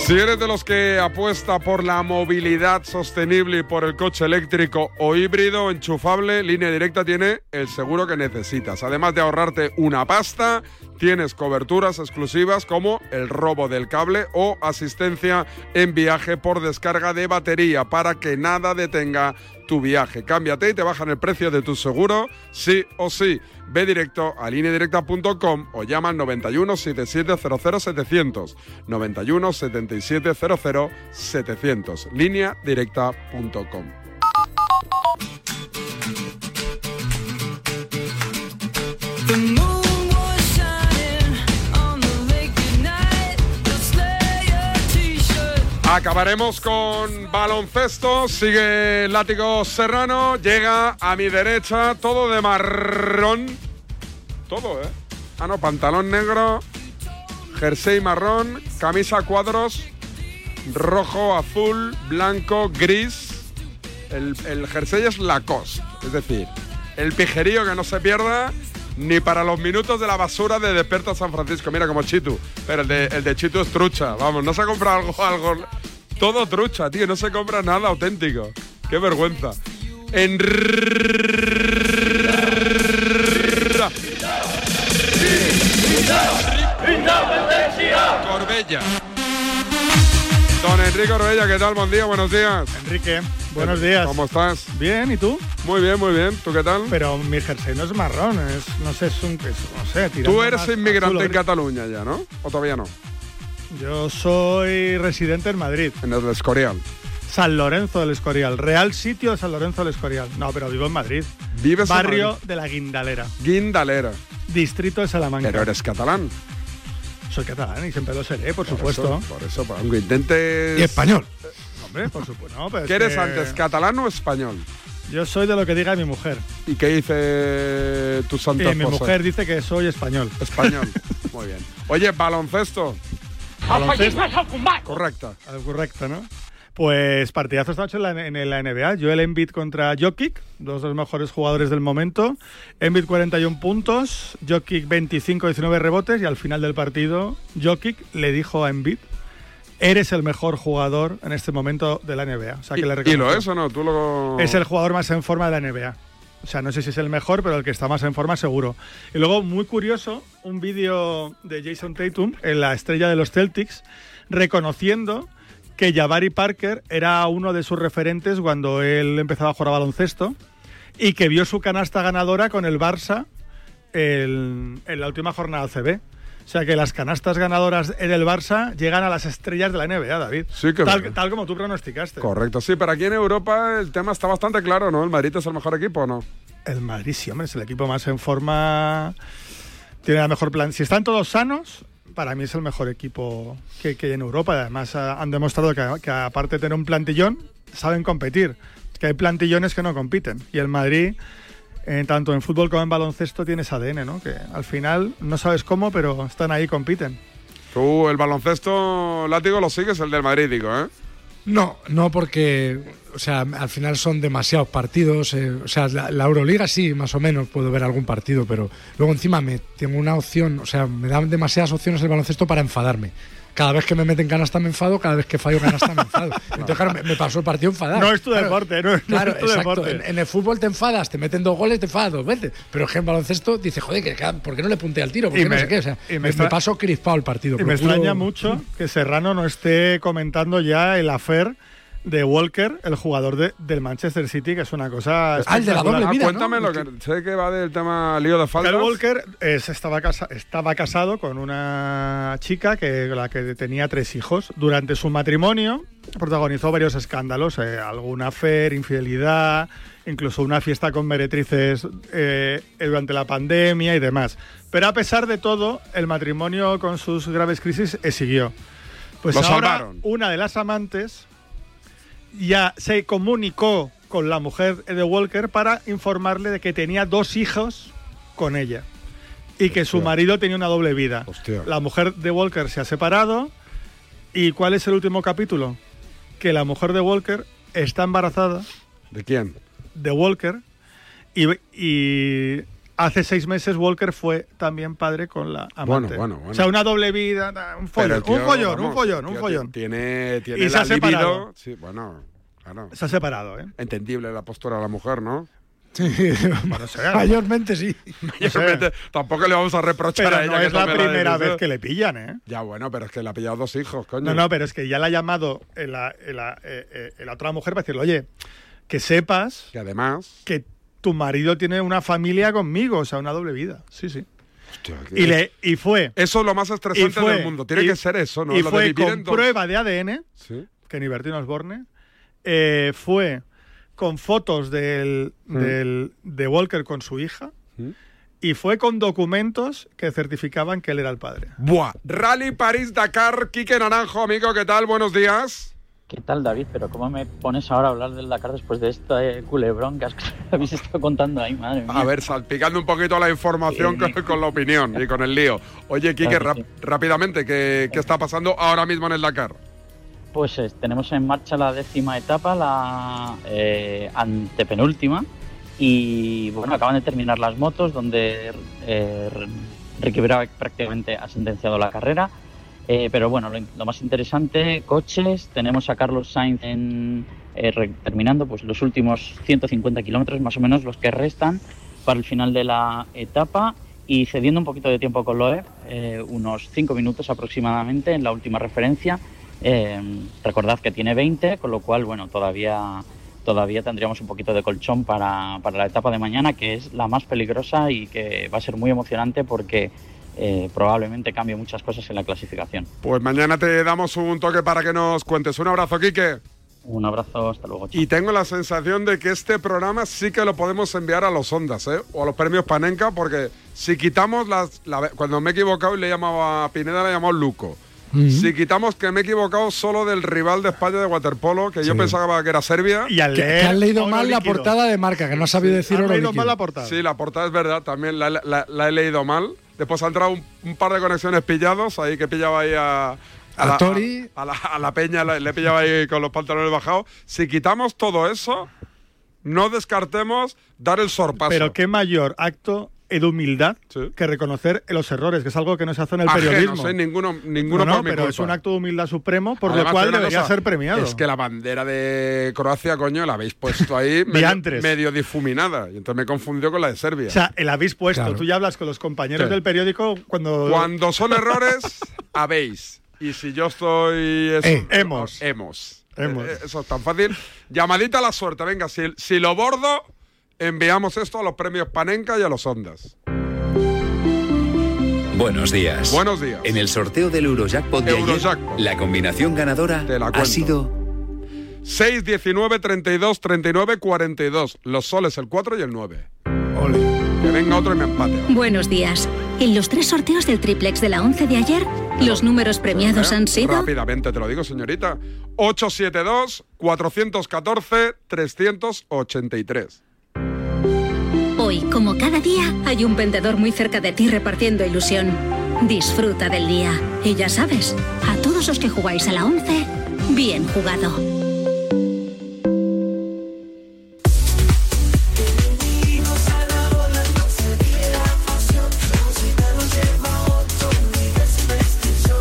Si eres de los que apuesta por la movilidad sostenible y por el coche eléctrico o híbrido enchufable, Línea Directa tiene el seguro que necesitas. Además de ahorrarte una pasta, tienes coberturas exclusivas como el robo del cable o asistencia en viaje por descarga de batería para que nada detenga tu viaje. Cámbiate y te bajan el precio de tu seguro, sí o sí. Ve directo a lineadirecta.com o llama al 91 7700 700. 91 7700 700. Lineadirecta.com. Acabaremos con baloncesto. Sigue látigo serrano. Llega a mi derecha todo de marrón. Todo, ¿eh? Ah, no, pantalón negro, jersey marrón, camisa cuadros, rojo, azul, blanco, gris. El, el jersey es Lacoste, es decir, el pijerío que no se pierda Ni para los minutos de la basura de Desperta San Francisco. Mira, como Chitu. Pero el de, el de Chitu es trucha. Vamos, no se ha comprado algo, algo. Todo trucha, tío. No se compra nada auténtico. Qué vergüenza. En. Corbella. Don Enrique Corbella, ¿qué tal? Buen día, buenos días. Enrique, buenos días. ¿Cómo estás? Bien, ¿y tú? Muy bien, muy bien. ¿Tú qué tal? Pero mi jersey no es marrón, es, no sé, es un, es- no sé, Tú eres inmigrante en Cataluña ya, ¿no? ¿O todavía no? Yo soy residente en Madrid. En el Escorial. San Lorenzo del Escorial, Real Sitio de San Lorenzo del Escorial. No, pero vivo en Madrid. Vives en Barrio Madrid. de la Guindalera, Guindalera. distrito de Salamanca. Pero eres catalán. Soy catalán y siempre lo seré, por, Por supuesto. eso, por eso, por- aunque intentes... Y español. Hombre, por supuesto. No, pero es ¿Qué eres que antes, catalán o español? Yo soy de lo que diga mi mujer. ¿Y qué dice tu santa Y mi esposa? mujer dice que soy español. Español. <laughs> Muy bien. Oye, baloncesto. Baloncesto. Correcta. Correcto, ¿no? Pues partidazo esta noche en la, en la NBA. Joel Embiid contra Jokic, dos de los mejores jugadores del momento. Embiid 41 puntos, Jokic 25, 19 rebotes y al final del partido Jokic le dijo a Embiid, eres el mejor jugador en este momento de la NBA. O sea, que le ¿Y lo es o no? Tú lo... Es el jugador más en forma de la NBA. O sea, no sé si es el mejor, pero el que está más en forma seguro. Y luego, muy curioso, un vídeo de Jason Tatum, en la estrella de los Celtics, reconociendo que Jabari Parker era uno de sus referentes cuando él empezaba a jugar a baloncesto y que vio su canasta ganadora con el Barça en la última jornada CB. O sea que las canastas ganadoras en el Barça llegan a las estrellas de la NBA, David. Sí que tal, tal como tú pronosticaste. Correcto, sí, pero aquí en Europa el tema está bastante claro, ¿no? ¿El Madrid es el mejor equipo o no? El Madrid, sí, hombre, es el equipo más en forma. Tiene la mejor plan. Si están todos sanos, para mí es el mejor equipo que, que hay en Europa. Además, han demostrado que, que aparte de tener un plantillón, saben competir. Que hay plantillones que no compiten. Y el Madrid, eh, tanto en fútbol como en baloncesto, tiene ese ADN, ¿no? Que al final no sabes cómo, pero están ahí y compiten. Tú el baloncesto látigo lo sigues, el del Madrid, digo, ¿eh? No, no porque, o sea, al final son demasiados partidos. eh, o sea, la, la Euroliga sí, más o menos puedo ver algún partido, pero luego encima me tengo una opción, o sea, me dan demasiadas opciones el baloncesto para enfadarme. Cada vez que me meten canasta me enfado, cada vez que fallo canasta me enfado. <laughs> Entonces, claro, me, me pasó el partido enfadado. No es tu Claro, deporte, no, no Claro, es tu exacto. deporte. En, en el fútbol te enfadas, te meten dos goles, te enfadas dos veces. Pero es que en baloncesto dice, joder, que, ¿por qué no le punté al tiro? ¿Por Y qué no me- sé qué? O sea, y me paso crispado el partido. Y me extraña mucho que Serrano no esté comentando ya el afer de Walker, el jugador de- del Manchester City, que es una cosa. Ah, el de la doble vida, Ah, cuéntame lo que sé que va del tema lío de faltas. Kyle Walker eh, estaba, casa- estaba casado con una chica que la que tenía tres hijos. Durante su matrimonio protagonizó varios escándalos, eh, alguna affair, infidelidad, incluso una fiesta con meretrices eh, durante la pandemia y demás. Pero a pesar de todo, el matrimonio con sus graves crisis eh, siguió. Pues Lo ahora salvaron. una de las amantes ya se comunicó con la mujer de Walker para informarle de que tenía dos hijos con ella y que su marido tenía una doble vida. Hostia. La mujer de Walker se ha separado y ¿cuál es el último capítulo? Que la mujer de Walker está embarazada ¿De quién? de Walker y, y hace seis meses Walker fue también padre con la amante. bueno, bueno. O sea, una doble vida, un follón, tío, un follón, vamos, un follón, un follón. Tiene, tiene Y se ha separado. Sí, bueno, claro. Se ha separado, ¿eh? Entendible la postura de la mujer, ¿no? Sí, <laughs> Bueno, mayormente sí. Mayormente, Tampoco le vamos a reprochar Pero a ella no que es la primera vez que le pillan, ¿eh? Ya, bueno, pero es que le ha pillado dos hijos, coño. No, no, pero es que ya la ha llamado la, la otra mujer para decirle, oye, que sepas Que además... que tu marido tiene una familia conmigo, o sea, una doble vida. Sí, sí. Hostia, Y, le, y fue. Eso es lo más estresante fue- del mundo. Tiene y- que ser eso, ¿no? Y Lo de fue vivir con dos. prueba de ADN, Sí. que ni Bertino Osborne, eh, fue con fotos del, Mm. del- de Walker con su hija Mm. y fue con documentos que certificaban que él era el padre. Buah. Rally París-Dakar. Quique Naranjo, amigo, ¿qué tal? Buenos días. ¿Qué tal, David? Pero ¿cómo me pones ahora a hablar del Dakar después de este culebrón que has- <laughs> habéis estado contando ahí, madre mía? A ver, salpicando un poquito la información con, con la opinión y con el lío. Oye, Quique, rap- rápidamente, ¿qué, qué está pasando ahora mismo en el Dakar? Pues eh, tenemos en marcha la décima etapa, la eh, antepenúltima, Y bueno, acaban de terminar las motos, donde eh, Ricky Bravo prácticamente ha sentenciado la carrera. Eh, pero bueno, lo, más interesante, coches, tenemos a Carlos Sainz en, eh, terminando pues, los últimos 150 kilómetros, más o menos los que restan para el final de la etapa y cediendo un poquito de tiempo con Loeb, eh, unos 5 minutos aproximadamente en la última referencia. recordad que tiene 20, con lo cual, bueno, todavía todavía tendríamos un poquito de colchón para, para, la etapa de mañana, que es la más peligrosa y que va a ser muy emocionante porque eh, probablemente cambie muchas cosas en la clasificación. Pues mañana te damos un toque para que nos cuentes. Un abrazo, Quique. Un abrazo, hasta luego. Y tengo la sensación de que este programa sí que lo podemos enviar a los Ondas, ¿eh? O a los premios Panenka, porque si quitamos las. cuando me he equivocado y le llamaba a Pineda, le llamado Luco. Si quitamos que me he equivocado solo del rival de España de waterpolo, que yo pensaba que era Serbia. Y al que, han leído mal la portada de marca, que no ha sabido decir oro leído mal la portada. Sí, la portada es verdad, también la, he leído mal. Después ha entrado un, par de conexiones pillados, ahí que pillaba ahí a, a, la, Tori. A, la, peña le, pillaba ahí con los pantalones bajados. Si quitamos todo eso, no descartemos dar el sorpaso. Pero qué mayor acto de humildad que reconocer los errores, que es algo que no se hace en el periodismo. No ninguno, ninguno no, pero es un acto de humildad supremo, por lo cual debería ser premiado. Es que la bandera de Croacia, coño, la habéis puesto ahí <laughs> medio, difuminada. Y entonces me confundió con la de Serbia. O sea, la habéis puesto. Tú ya hablas con los compañeros del periódico cuando. Cuando son errores, <laughs> habéis. Y si yo estoy. Eh, hemos. Hemos. hemos. Eh, eso es tan fácil. Llamadita a la suerte. Venga, si, si lo bordo enviamos esto a los premios Panenka y a los Ondas. Buenos días. Buenos días. En el sorteo del Eurojackpot de ayer, la combinación ganadora ha sido 6, 19, 32, 39, 42. Los soles el 4 y el 9. Ole. Que venga otro y me empate. Buenos días. En los tres sorteos del triplex de la 11 de ayer, los números premiados han sido... Rápidamente te lo digo, señorita. 872, 414, 383. Hoy, como cada día, hay un vendedor muy cerca de ti repartiendo ilusión. Disfruta del día. Y ya sabes, a todos los que jugáis a la 11, bien jugado.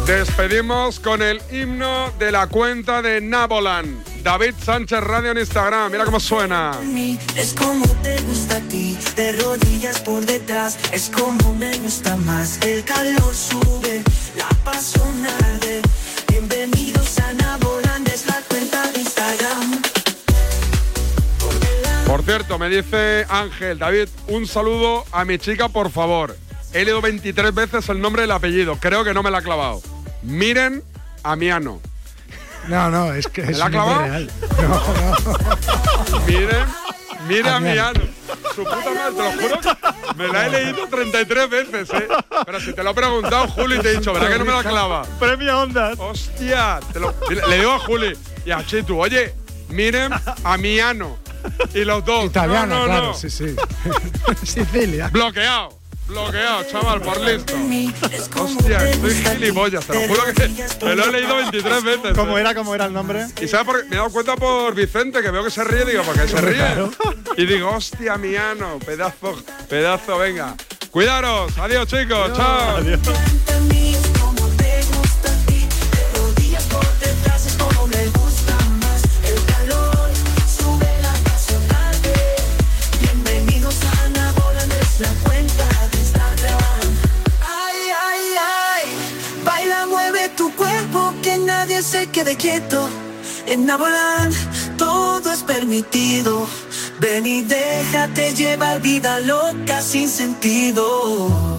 Despedimos con el himno de la cuenta de Nabolan. David Sánchez Radio en Instagram. Mira cómo suena. Es como te gusta a ti, de rodillas por detrás. Es como me gusta más. El calor sube, la pasión arde. Bienvenidos a Naboland, es la cuenta de Instagram. Por cierto, me dice Ángel, David, un saludo a mi chica, por favor. He leído 23 veces el nombre y el apellido. Creo que no me la ha clavado. Miren a Miano. No, no, es que es la real. No, no. Miren, miren a Miano. Su puta madre, te lo juro me la he leído 33 veces, ¿eh? Pero si te lo he preguntado, Juli, te he dicho, ¿verdad que no me la clava? Premio Ondas. Hostia, le, digo a Juli y a Chitu, oye, miren a Miano. Y los dos. Italiano, no, no, claro, sí, sí. <laughs> Sicilia. Bloqueado. Bloqueado, chaval, por listo. Hostia, estoy gilipollas, te lo juro que me lo he leído 23 veces. ¿Cómo era, cómo era el nombre? Y sabes por Me he dado cuenta por Vicente, que veo que se ríe, digo, ¿por qué se ríe? Y digo, hostia, miano, pedazo, pedazo, venga. Cuidaros, adiós chicos, chao. Adiós. Se quede quieto. En Nabolán todo es permitido. Ven y déjate llevar vida loca sin sentido.